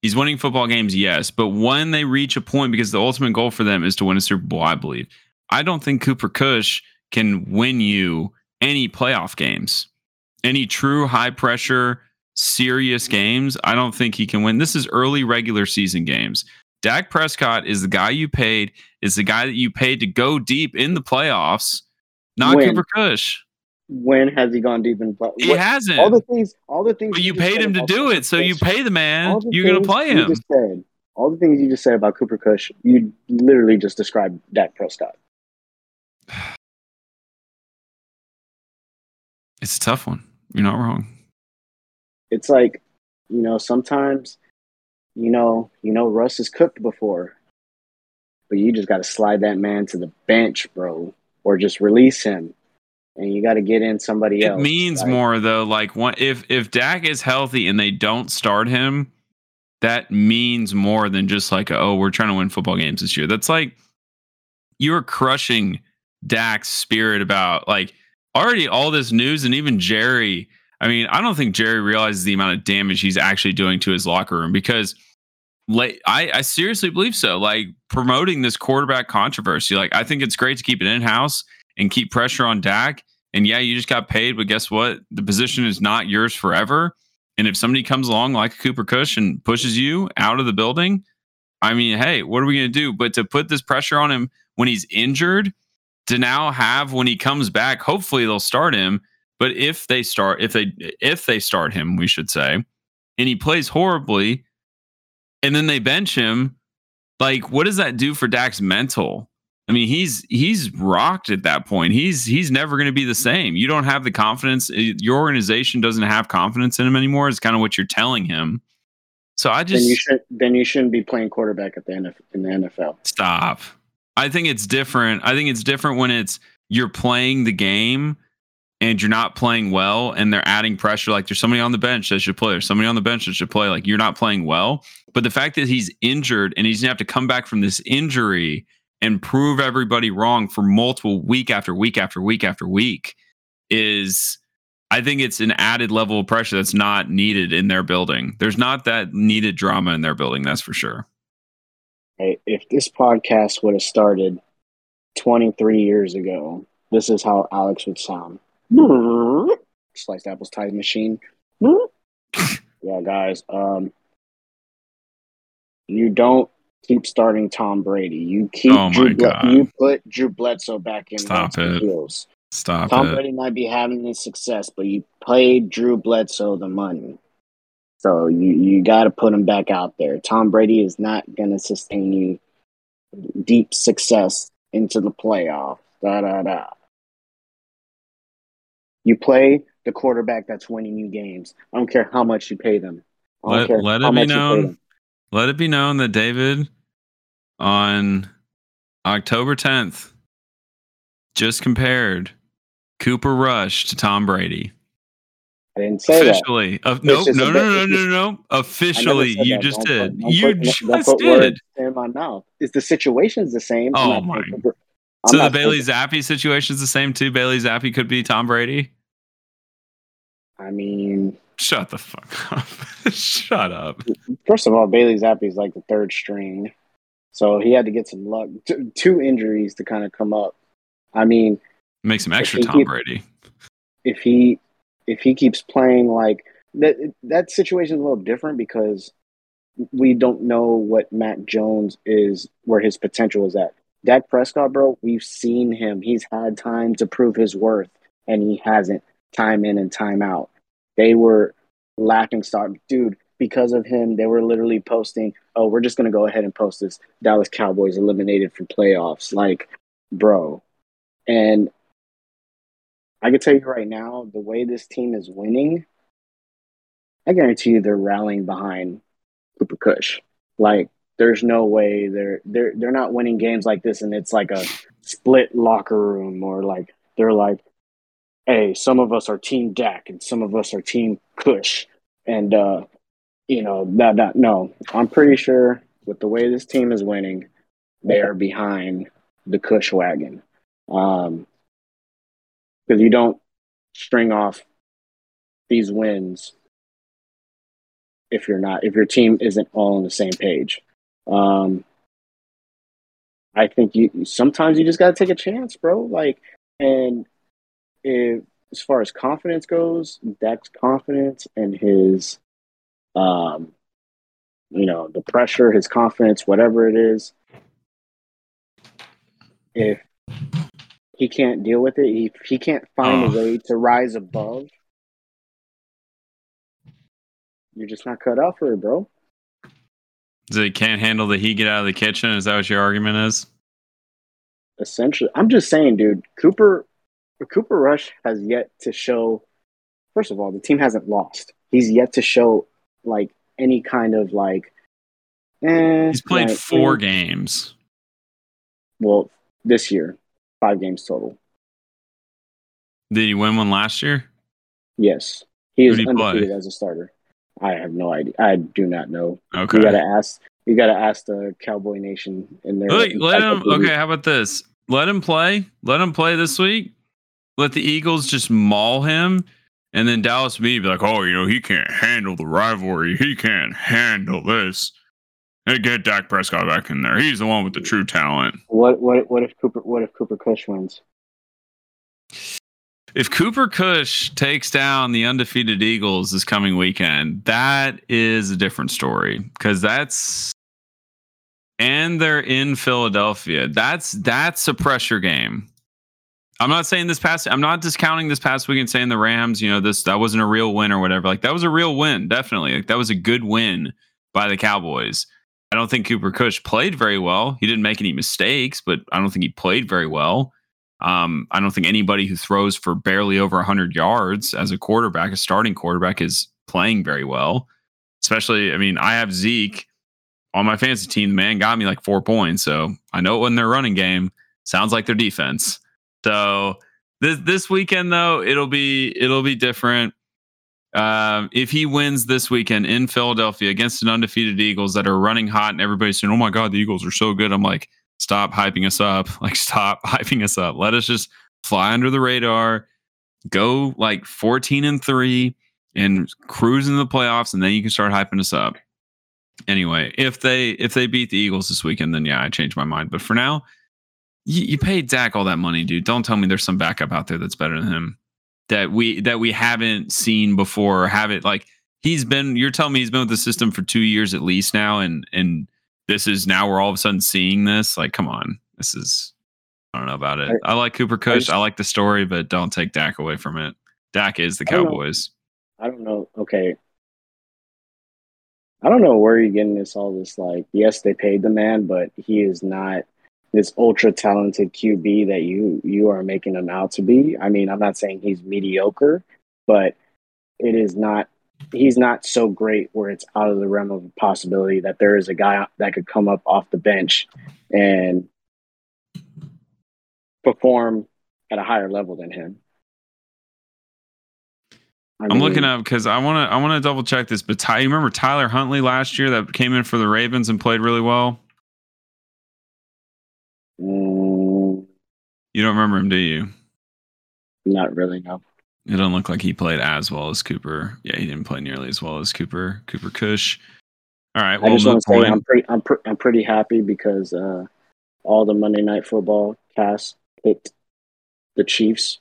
He's winning football games, yes, but when they reach a point, because the ultimate goal for them is to win a Super Bowl, I believe. I don't think Cooper Cush can win you any playoff games, any true high pressure, serious games. I don't think he can win. This is early regular season games. Dak Prescott is the guy you paid, is the guy that you paid to go deep in the playoffs, not When? Cooper Cush. When has he gone deep in play? He What- hasn't. all the things, all the things. but you paid him to do it, so you pay the man. the You're gonna play him. said, all the things you just said about Cooper Cush, you literally just described Dak Prescott. It's a tough one. You're not wrong. It's like, you know, sometimes, you know, you know, Russ has cooked before, but you just got to slide that man to the bench, bro, or just release him, and you got to get in somebody It else. It means Like, more though. Like one, if if Dak is healthy and they don't start him, that means more than just like oh we're trying to win football games this year. That's like you're crushing Dak's spirit about like already all this news and even Jerry. I mean, I don't think Jerry realizes the amount of damage he's actually doing to his locker room because like I, I seriously believe so. Like promoting this quarterback controversy, like I think it's great to keep it in house and keep pressure on Dak. And yeah, you just got paid, but guess what? The position is not yours forever. And if somebody comes along like Cooper Cush and pushes you out of the building, I mean, hey, what are we going to do? But to put this pressure on him when he's injured, to now have when he comes back, hopefully they'll start him. But if they start, if they if they start him, we should say, and he plays horribly, and then they bench him, like what does that do for Dak's mental? I mean, he's he's rocked at that point. He's he's never going to be the same. You don't have the confidence. eh, Your organization doesn't have confidence in him anymore. Is kind of what you're telling him. So I then just you should then you shouldn't be playing quarterback at the NFL, in the NFL. stop. I think it's different. I think it's different when it's you're playing the game and you're not playing well and they're adding pressure like there's somebody on the bench that should play or somebody on the bench that should play like you're not playing well but the fact that he's injured and he's gonna have to come back from this injury and prove everybody wrong for multiple week after week after week after week is I think it's an added level of pressure that's not needed in their building. There's not that needed drama in their building, that's for sure. Hey, if this podcast would have started 23 years ago, this is how Alex would sound. Sliced apples time machine. yeah, guys. Um, you don't keep starting Tom Brady. You keep Oh Drew Ble- you put Drew Bledsoe back in. Stop it. heals. Stop Tom it. Brady might be having his success, but you paid Drew Bledsoe the money. So you, you got to put him back out there. Tom Brady is not going to sustain you deep success into the playoff. Da da da. You play the quarterback that's winning you games. I don't care how much you pay them. Let, let it be you known. Let it be known that David on October 10th just compared Cooper Rush to Tom Brady. I didn't say that. Officially. Uh, no, no, no, no, no, no, no. Officially, you that. just did. Put, don't you put, just put did. in my mouth. Is the situation's the same? Oh my- I'm So the Bailey Zappe situation is the same too. Bailey Zappe could be Tom Brady. I mean, Shut the fuck up. Shut up. first of all, Bailey Zappe is like the third string, so he had to get some luck. T- two injuries to kind of come up. I mean, Make some extra Tom keep- Brady. if he if he keeps playing like that, that situation is a little different because we don't know what Mac Jones is, where his potential is at. Dak Prescott, bro, we've seen him. He's had time to prove his worth, and he hasn't. Time in and time out. They were laughing stock, dude. Because of him, they were literally posting, "Oh, we're just gonna go ahead and post this Dallas Cowboys eliminated from playoffs." Like, bro, and I can tell you right now, the way this team is winning, I guarantee you they're rallying behind Cooper Cush. Like, there's no way they're they're they're not winning games like this, and it's like a split locker room, or like they're like, hey, some of us are Team Dak and some of us are Team Cush, and uh, you know that that no, I'm pretty sure with the way this team is winning, they are behind the Cush wagon. Um, because you don't string off these wins if you're not if your team isn't all on the same page. Um, I think you sometimes you just got to take a chance, bro. Like, and if as far as confidence goes, Dak's confidence and his, um, you know, the pressure, his confidence, whatever it is, if he can't deal with it, he he can't find Oh. a way to rise above. You're just not cut out for it, bro. So he can't handle the heat get out of the kitchen. Is that what your argument is? essentially i'm just saying dude cooper cooper rush has yet to show first of all the team hasn't lost he's yet to show like any kind of like eh, He's played like, four eh. games. well this year five games total Did he win one last year? yes he is he play? undefeated as a starter i have no idea i do not know Okay. you gotta ask you gotta ask the cowboy nation in there. Let, let him. Okay, how about this? Let him play. Let him play this week. Let the Eagles just maul him, and then Dallas be like, "Oh, you know, he can't handle the rivalry. He can't handle this." Hey, get Dak Prescott back in there. He's the one with the true talent. what what what if cooper what if cooper kush wins If Cooper Cush takes down the undefeated Eagles this coming weekend, that is a different story because that's and they're in Philadelphia. That's that's a pressure game. I'm not saying this past. I'm not discounting this past weekend saying the Rams. You know this that wasn't a real win or whatever. Like that was a real win, definitely. Like that was a good win by the Cowboys. I don't think Cooper Cush played very well. He didn't make any mistakes, but I don't think he played very well. Um, I don't think anybody who throws for barely over 100 yards as a quarterback, a starting quarterback, is playing very well. Especially, I mean, I have Zeke on my fantasy team. The man got me like four points, so I know it wasn't their running game. Sounds like their defense. So this this weekend though, it'll be it'll be different. Um, if he wins this weekend in Philadelphia against an undefeated Eagles that are running hot and everybody's saying, "Oh my God, the Eagles are so good," I'm like, stop hyping us up. Like, stop hyping us up. Let us just fly under the radar, go like 14 and three, and cruise into the playoffs, and then you can start hyping us up. Anyway, if they if they beat the Eagles this weekend, then yeah, I changed my mind. But for now, you, you paid Dak all that money, dude. Don't tell me there's some backup out there that's better than him that we that we haven't seen before or haven't like he's been you're telling me he's been with the system for two years at least now and and this is now we're all of a sudden seeing this? Like come on. This is i don't know about it. I, like cooper kush. Just- I, like the story but don't take dak away from it. Dak is the I don't cowboys. I don't know. Okay. I don't know where you're getting this all this like yes they paid the man but he is not this ultra talented QB that you you are making him out to be. I mean, I'm not saying he's mediocre, but it is not he's not so great where it's out of the realm of possibility that there is a guy that could come up off the bench and perform at a higher level than him. I am looking up because I want to I want to double check this. But Ty, you remember Tyler Huntley last year that came in for the Ravens and played really well? Mm, you don't remember him, do you? Not really, no. It doesn't look like he played as well as Cooper. Yeah, he didn't play nearly as well as Cooper. Cooper Cush. All right. Well, I just want to say I'm pretty I'm, pre- I'm pretty happy because uh, all the Monday Night Football cast picked the Chiefs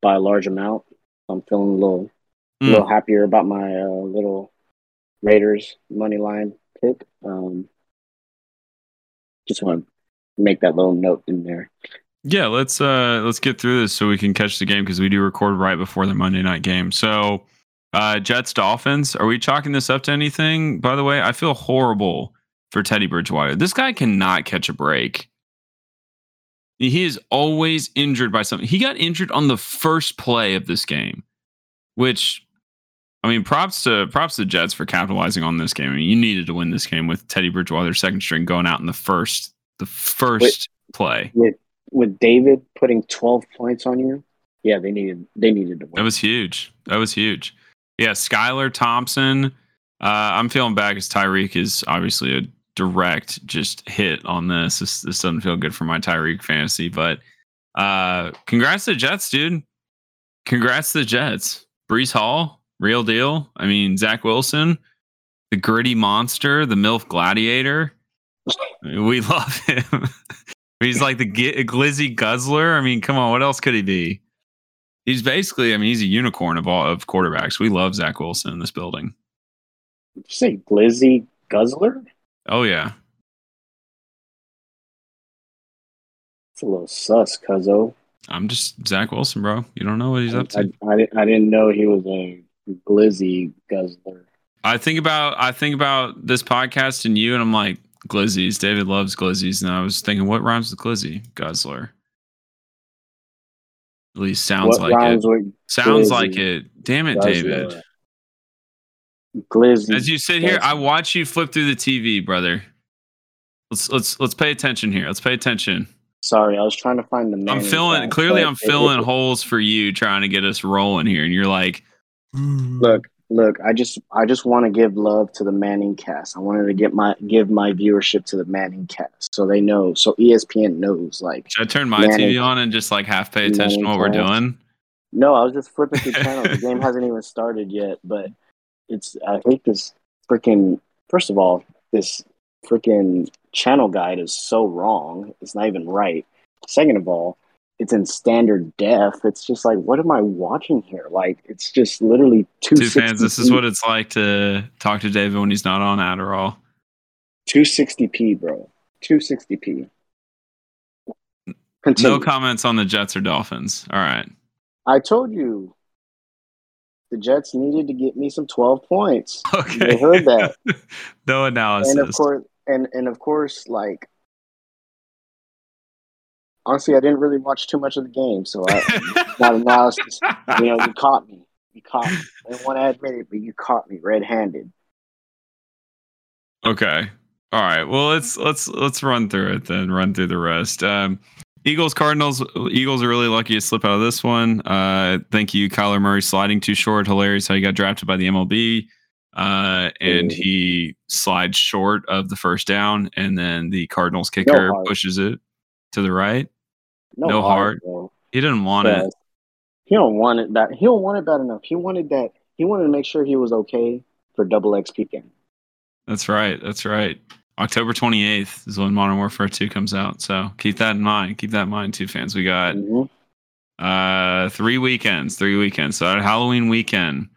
by a large amount. I'm feeling a little mm. a little happier about my uh, little Raiders money line pick. Um, just want to make that little note in there. Yeah, let's uh let's get through this so we can catch the game because we do record right before the Monday night game. So, uh Jets Dolphins, are we chalking this up to anything? By the way, I feel horrible for Teddy Bridgewater. This guy cannot catch a break. He is always injured by something. He got injured on the first play of this game, which I mean, props to props to Jets for capitalizing on this game. I mean, you needed to win this game with Teddy Bridgewater's second string going out in the first the first play. With with David putting 12 points on you, yeah, they needed they needed to win. That was huge. That was huge. Yeah, Skylar Thompson. Uh, I'm feeling bad because Tyreek is obviously a direct just hit on this. This this doesn't feel good for my Tyreek fantasy, but uh, congrats to the Jets, dude. Congrats to the Jets. Breece Hall, real deal. I mean, Zach Wilson, the gritty monster, the MILF gladiator. we love him. He's like the glizzy guzzler. I mean, come on, what else could he be? He's basically, I mean, he's a unicorn of all of quarterbacks. We love Zach Wilson in this building. Did you say glizzy guzzler? Oh yeah. It's a little sus, cuzzo. I'm just Zach Wilson, bro. You don't know what he's up to. I, I, I didn't know he was a glizzy guzzler. I think about I think about this podcast and you, and I'm like, glizzies. David loves glizzies, and I was thinking, what rhymes with glizzy? Guzzler. At least sounds what like it. Sounds glizzy? like it. Damn it, Guzzler. David. Glizzy. As you sit here, I watch you flip through the TV, brother. Let's let's let's pay attention here. Let's pay attention. Sorry, I was trying to find the. I'm filling. Clearly, I'm filling holes for you, trying to get us rolling here, and you're like, mm. "Look, look, I just I just want to give love to the Manning cast. I wanted to get my give my viewership to the Manning cast so they know, so ESPN knows. Like, should I turn my Manning, TV on and just like half pay attention to what we're doing? No, I was just flipping through channels. the game hasn't even started yet, but it's I hate this freaking. First of all, this freaking channel guide is so wrong. It's not even right. Second of all, it's in standard def. It's just like, what am I watching here? Like, it's just literally two. Two fans. This is what it's like to talk to David when he's not on Adderall. 260p, bro. 260p. Continue. No comments on the Jets or Dolphins. All right. I told you the Jets needed to get me some 12 points. Okay. You heard that. no analysis. And of course, and, and of course, like honestly, I didn't really watch too much of the game, so I not analysis. You know, you caught me. You caught me. I didn't want to admit it, but you caught me red-handed. Okay. All right. Well, let's let's let's run through it then. Run through the rest. Um, Eagles Cardinals. Eagles are really lucky to slip out of this one. Uh, thank you, Kyler Murray sliding too short. Hilarious how he got drafted by the MLB. Uh, and he slides short of the first down, and then the Cardinals kicker no pushes it to the right. No, no heart. heart he didn't want yeah. it. He don't want it that he don't want it bad enough. He wanted that he wanted to make sure he was okay for double X weekend. That's right. That's right. October 28th is when Modern Warfare 2 comes out. So keep that in mind. Keep that in mind too, fans. We got mm-hmm. uh three weekends, three weekends. So Halloween weekend,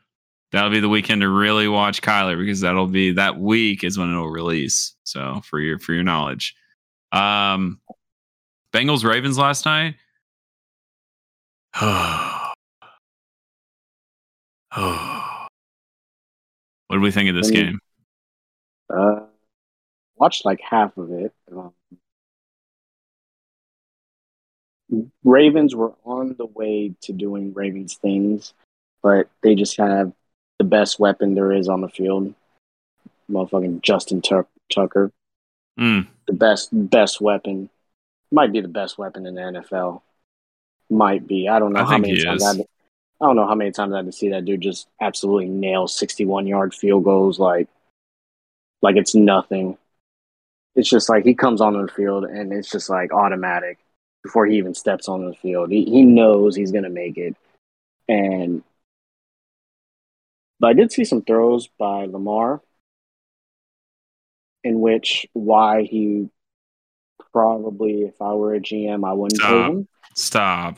that'll be the weekend to really watch Kyler because that'll be that week is when it'll release. So for your for your knowledge. Um Bengals Ravens last night. oh. oh. what do we think of this game? Uh, watched like half of it. Um, Ravens were on the way to doing Ravens things, but they just have the best weapon there is on the field. Motherfucking Justin Tuck- Tucker, Mm. the best best weapon, might be the best weapon in the NFL. Might be. I don't know I how many times. I had to, I don't know how many times I had to see that dude just absolutely nail sixty-one yard field goals like like it's nothing. It's just like he comes onto the field and it's just like automatic before he even steps onto the field. He he knows he's gonna make it. And but I did see some throws by Lamar in which why he probably if I were a GM I wouldn't Stop. him. Stop.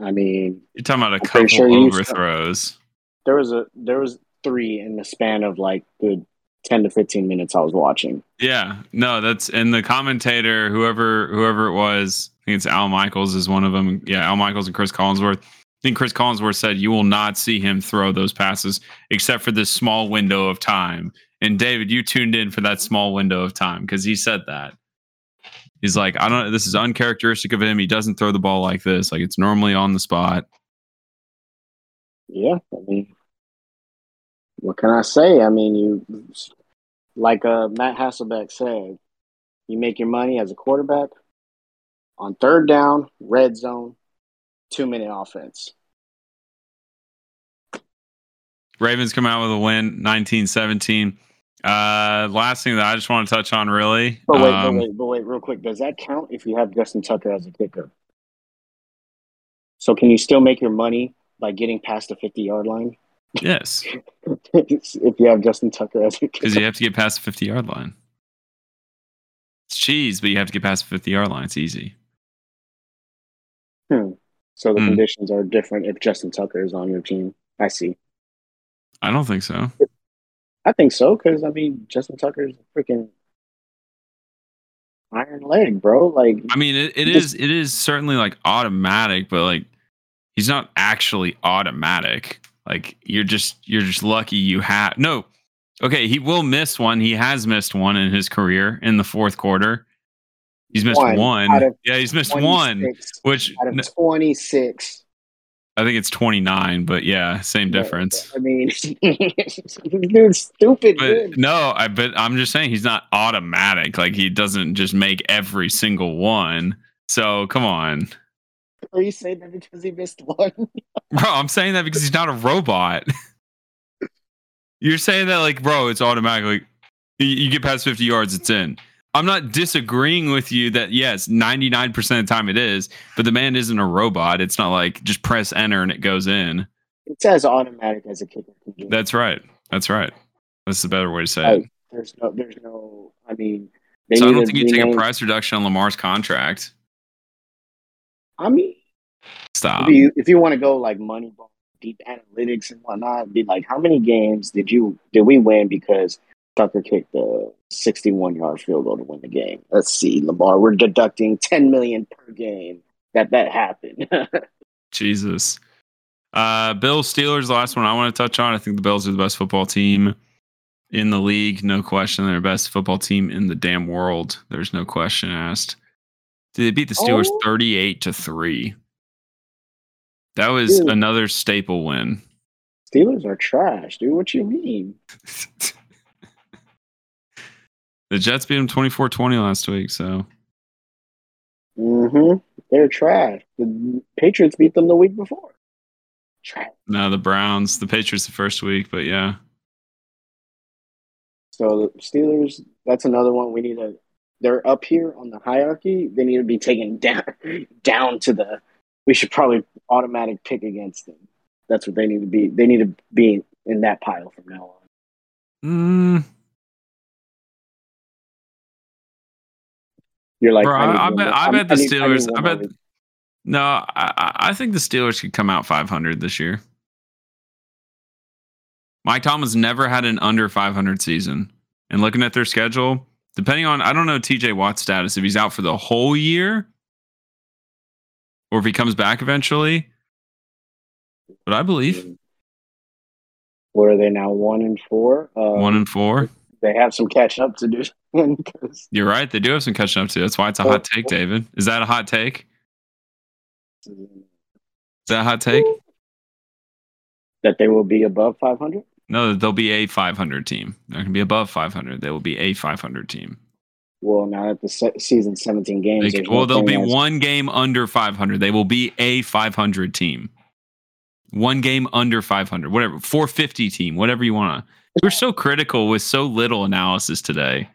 I mean, You're talking about a I'm couple sure overthrows. there was a there was three in the span of like the ten to fifteen minutes I was watching. Yeah, no, that's and the commentator, whoever whoever it was, I think it's Al Michaels is one of them. Yeah, Al Michaels and Chris Collinsworth. I think Chris Collinsworth said you will not see him throw those passes except for this small window of time. And David, you tuned in for that small window of time because he said that. He's like, I don't. This is uncharacteristic of him. He doesn't throw the ball like this. Like it's normally on the spot. Yeah, I mean, what can I say? I mean, you like uh, Matt Hasselbeck said, you make your money as a quarterback on third down, red zone, two minute offense. Ravens come out with a win, 19-17. Uh, last thing that I just want to touch on, really. But wait, um, but wait, but wait, real quick. Does that count if you have Justin Tucker as a kicker? So can you still make your money by getting past the fifty yard line Yes, if you have Justin Tucker as a because you have to get past the 50 yard line. It's cheese, but you have to get past the 50 yard line. It's easy. Hmm. So the Hmm. conditions are different if Justin Tucker is on your team. I see. I don't think so. I think so because I mean Justin Tucker's a freaking iron leg, bro. Like I mean, it, it Just- is it is certainly like automatic, but like he's not actually automatic. Like you're just you're just lucky you have no. Okay, he will miss one. He has missed one in his career in the fourth quarter. He's missed One one. yeah, he's missed one. Which out of twenty six. I think it's 29, but yeah, same difference. I mean, dude's stupid. But no, I but I'm just saying he's not automatic. Like he doesn't just make every single one. So come on. Are you saying that because he missed one? Bro, I'm saying that because he's not a robot. You're saying that like, bro, it's automatic. Like you, you get past 50 yards, it's in. I'm not disagreeing with you that yes, 99% of the time it is, but the man isn't a robot. It's not like just press enter and it goes in. It's as automatic as a kicker can do. That's right. That's right. That's the better way to say it. Oh, there's no, there's no. I mean, So I don't think you take a price reduction on Lamar's contract. I mean, Stop. if you if you want to go like Moneyball, deep analytics and whatnot, be like, how many games did you did we win because Tucker kicked the 61 yard field goal to win the game? Let's see, Lamar, we're deducting 10 million per game that that happened. Jesus. Uh, Bills Steelers, the last one I want to touch on. I think the Bills are the best football team in the league. No question. They're the best football team in the damn world. There's no question asked. Did they beat the Steelers Oh. 38 to 3? That was Dude. another staple win. Steelers are trash, dude. What you mean? the Jets beat them 24 20 last week. So, Mm-hmm. They're trash. The Patriots beat them the week before. Trash. no, the Browns, the Patriots the first week, but yeah. So the Steelers, that's another one we need to. They're up here on the hierarchy. They need to be taken down, down to the. We should probably automatic pick against them. That's what they need to be. They need to be in that pile from now on. Mm, You're like, Bro, I, I, I bet I bet the need- need Steelers. I bet no. I, I I think the Steelers could come out 500 this year. Mike Thomas never had an under 500 season, and looking at their schedule, depending on I don't know T.J. Watt's status if he's out for the whole year, or if he comes back eventually. But I believe Where are they now? One and four. Um, one and four. They have some catch up to do. You're right. They do have some catching up to. That's why it's a hot take, oh. David. Is that a hot take? Is that a hot take? That they will be above 500. No, they'll be a 500 team. They're going to be above 500. They will be a 500 team. Well, now that the se- season 17 games, They- there's well, they'll be as- one game under 500. They will be a 500 team. One game under 500, whatever, 450 team, whatever you want to. We're so critical with so little analysis today.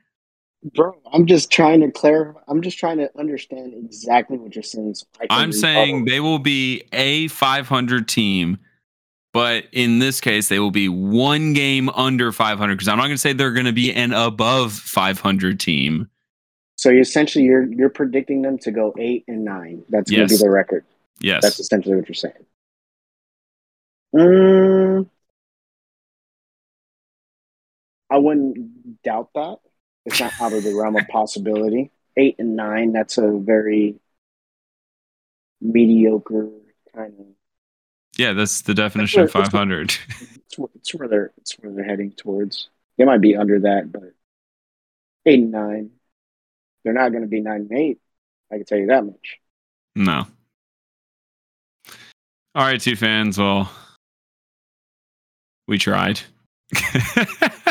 Bro, I'm just trying to clarify. I'm just trying to understand exactly what you're saying. so I'm saying they will be a 500 team, but in this case, they will be one game under 500 because I'm not going to say they're going to be an above 500 team. So you essentially you're you're predicting them to go eight and nine. That's going to be the record. Yes. That's essentially what you're saying. Mm, I wouldn't doubt that. It's not out of the realm of possibility. Eight and nine. That's a very mediocre kind of. yeah, that's the definition of That's what- 500. It's, where- it's where they're it's where they're heading towards. They might be under that, but eight and nine. They're not going to be nine and eight. I can tell you that much. no. All right, two fans. Well, we tried.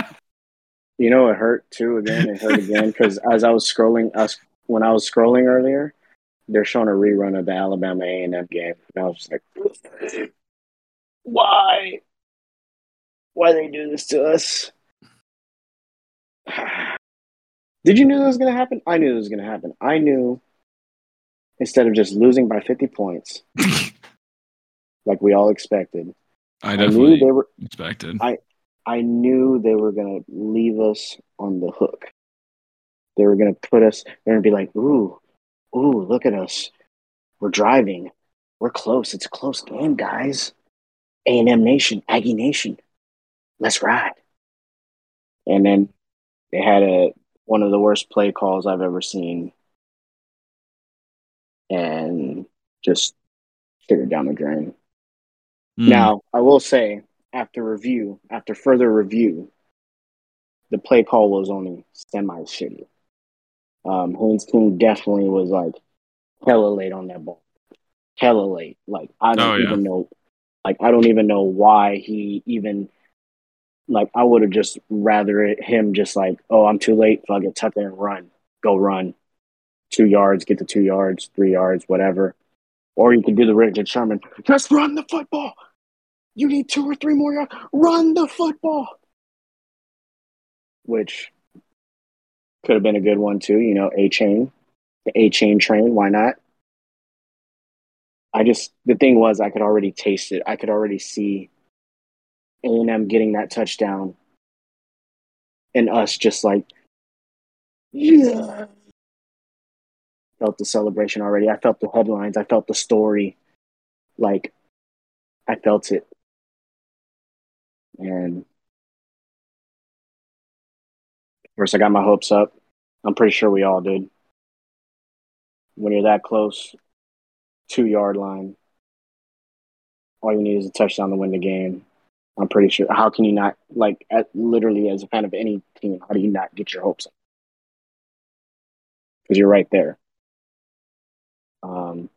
You know, it hurt too. Again, it hurt again because as I was scrolling, us when I was scrolling earlier, they're showing a rerun of the Alabama A and M game, and I was just like, "Why? Why they do this to us?" Did you know that was going to happen? I knew it was going to happen. I knew instead of just losing by fifty points, like we all expected, I I knew they were. expected. I- I knew they were gonna leave us on the hook. They were gonna put us. They're gonna be like, "Ooh, ooh, look at us. We're driving. We're close. It's a close game, guys. A and M Nation, Aggie Nation. Let's ride." And then they had a one of the worst play calls I've ever seen, and just it down the drain. Mm. Now, I will say, after review, after further review, the play call was only semi shitty. Um, Haynes King definitely was like hella late on that ball, hella late. Like I don't Oh, yeah. even know, like I don't even know why he even. Like I would have just rather it, him just like, oh, I'm too late. Fuck it, tuck it and run, go run, two yards, get to two yards, three yards, whatever. Or you could do the Richard Sherman, just run the football. You need two or three more yards. Run the football. Which could have been a good one too, you know, Achane. The Achane train, why not? I just the thing was I could already taste it. I could already see A and M getting that touchdown and us just like yeah. Felt the celebration already. I felt the headlines. I felt the story. Like I felt it. And of course, I got my hopes up. I'm pretty sure we all did. When you're that close, two yard line, all you need is a touchdown to win the game. I'm pretty sure. How can you not, like, at, literally as a fan of any team, how do you not get your hopes up? Because you're right there. Um,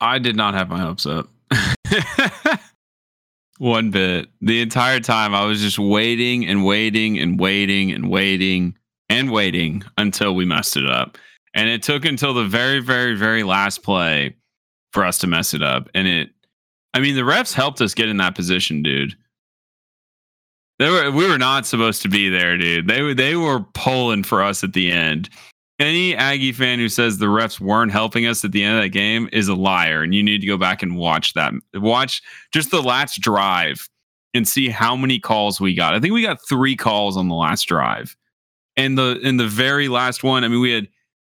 I did not have my hopes up. One bit. The entire time I was just waiting and waiting and waiting and waiting and waiting until we messed it up. And it took until the very, very, very last play for us to mess it up. And it, I mean, the refs helped us get in that position, dude. They were, we were not supposed to be there, dude. They were, they were pulling for us at the end any Aggie fan who says the refs weren't helping us at the end of that game is a liar, and you need to go back and watch that. Watch just the last drive and see how many calls we got. I think we got three calls on the last drive, and the in the very last one, I mean, we had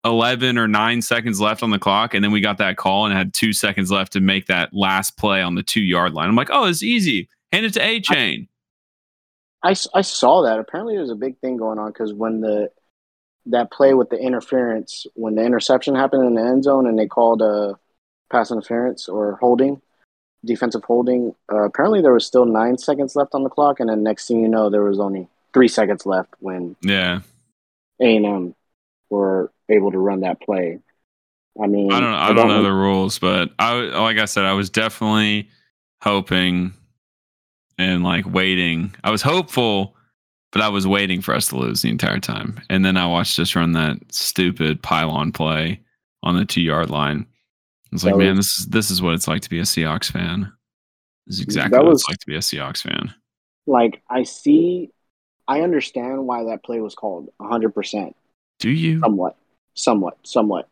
eleven or nine seconds left on the clock, and then we got that call and had two seconds left to make that last play on the two yard line. I'm like, oh, it's easy. Hand it to Achane. I I saw that. Apparently, there's a big thing going on because when the that play with the interference, when the interception happened in the end zone and they called a pass interference or holding, defensive holding. Uh, apparently, there was still nine seconds left on the clock, and then next thing you know, there was only three seconds left when Yeah. A and M were able to run that play. I mean, I don't I don't know the rules, but I like I said, I was definitely hoping and like waiting. I was hopeful, but I was waiting for us to lose the entire time. And then I watched us run that stupid pylon play on the two yard line. I was like, man, this is this is what it's like to be a Seahawks fan. This is exactly what was- it's like to be a Seahawks fan. like I see, I understand why that play was called 100 percent, Do you? somewhat, somewhat, somewhat.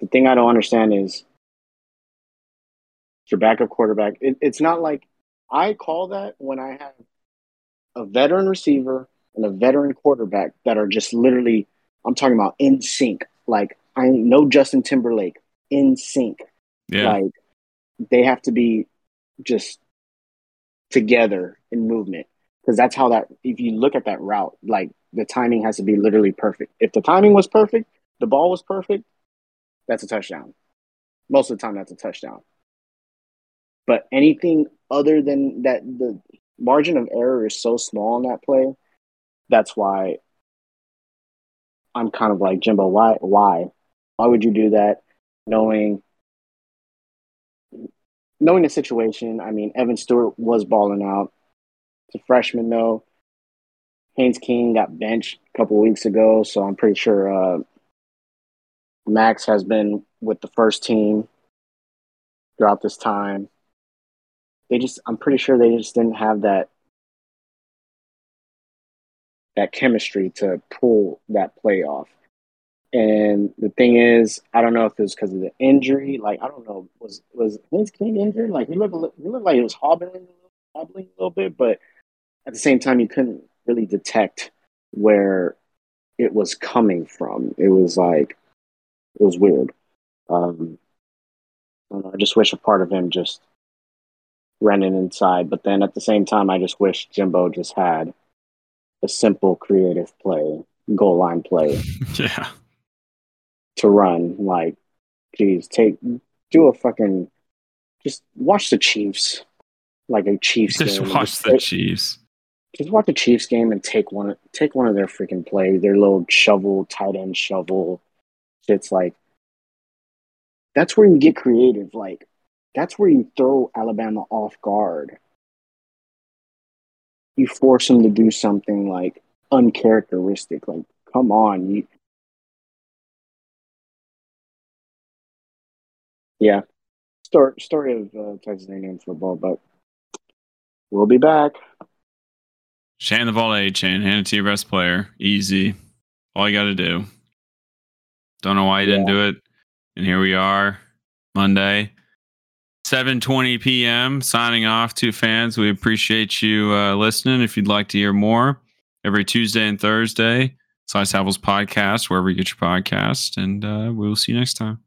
The thing I don't understand is your backup quarterback. It, it's not like I call that when I have a veteran receiver and a veteran quarterback that are just literally, I'm talking about in sync. Like I know Justin Timberlake NSYNC. Yeah. Like they have to be just together in movement because that's how that. If you look at that route, like the timing has to be literally perfect. If the timing was perfect, the ball was perfect, that's a touchdown. Most of the time, that's a touchdown. But anything other than that, the margin of error is so small in that play. That's why I'm kind of like Jimbo. Why? Why? Why would you do that, knowing knowing the situation? I mean, Evan Stewart was balling out. It's a freshman though. Haynes King got benched a couple weeks ago, so I'm pretty sure uh, Max has been with the first team throughout this time. They just, I'm pretty sure they just didn't have that that chemistry to pull that play off. And the thing is, I don't know if it was because of the injury. Like, I don't know, was was Haynes King injured? Like, he looked he looked like he was hobbling, hobbling a little bit, but at the same time, you couldn't really detect where it was coming from. It was like it was weird. Um, I, know, I just wish a part of him just ran in inside, but then at the same time, I just wish Jimbo just had a simple, creative play, goal line play yeah. to run. Like, geez, take do a fucking just watch the Chiefs, like a Chiefs Just game. watch just the take- Chiefs. just watch the Chiefs game and take one take one of their freaking plays, their little shovel, tight end shovel. It's like that's where you get creative. Like that's where you throw Alabama off guard. You force them to do something like uncharacteristic. Like, come on, you. Yeah, story story of uh, Texas A&M football, but we'll be back. Shan the ball to Achane, hand it to your best player. Easy. All you got to do. Don't know why you didn't do it. And here we are, Monday, 7:20 p.m. Signing off to fans. We appreciate you uh, listening. If you'd like to hear more, every Tuesday and Thursday, Slice Apples podcast, wherever you get your podcast, and uh, we will see you next time.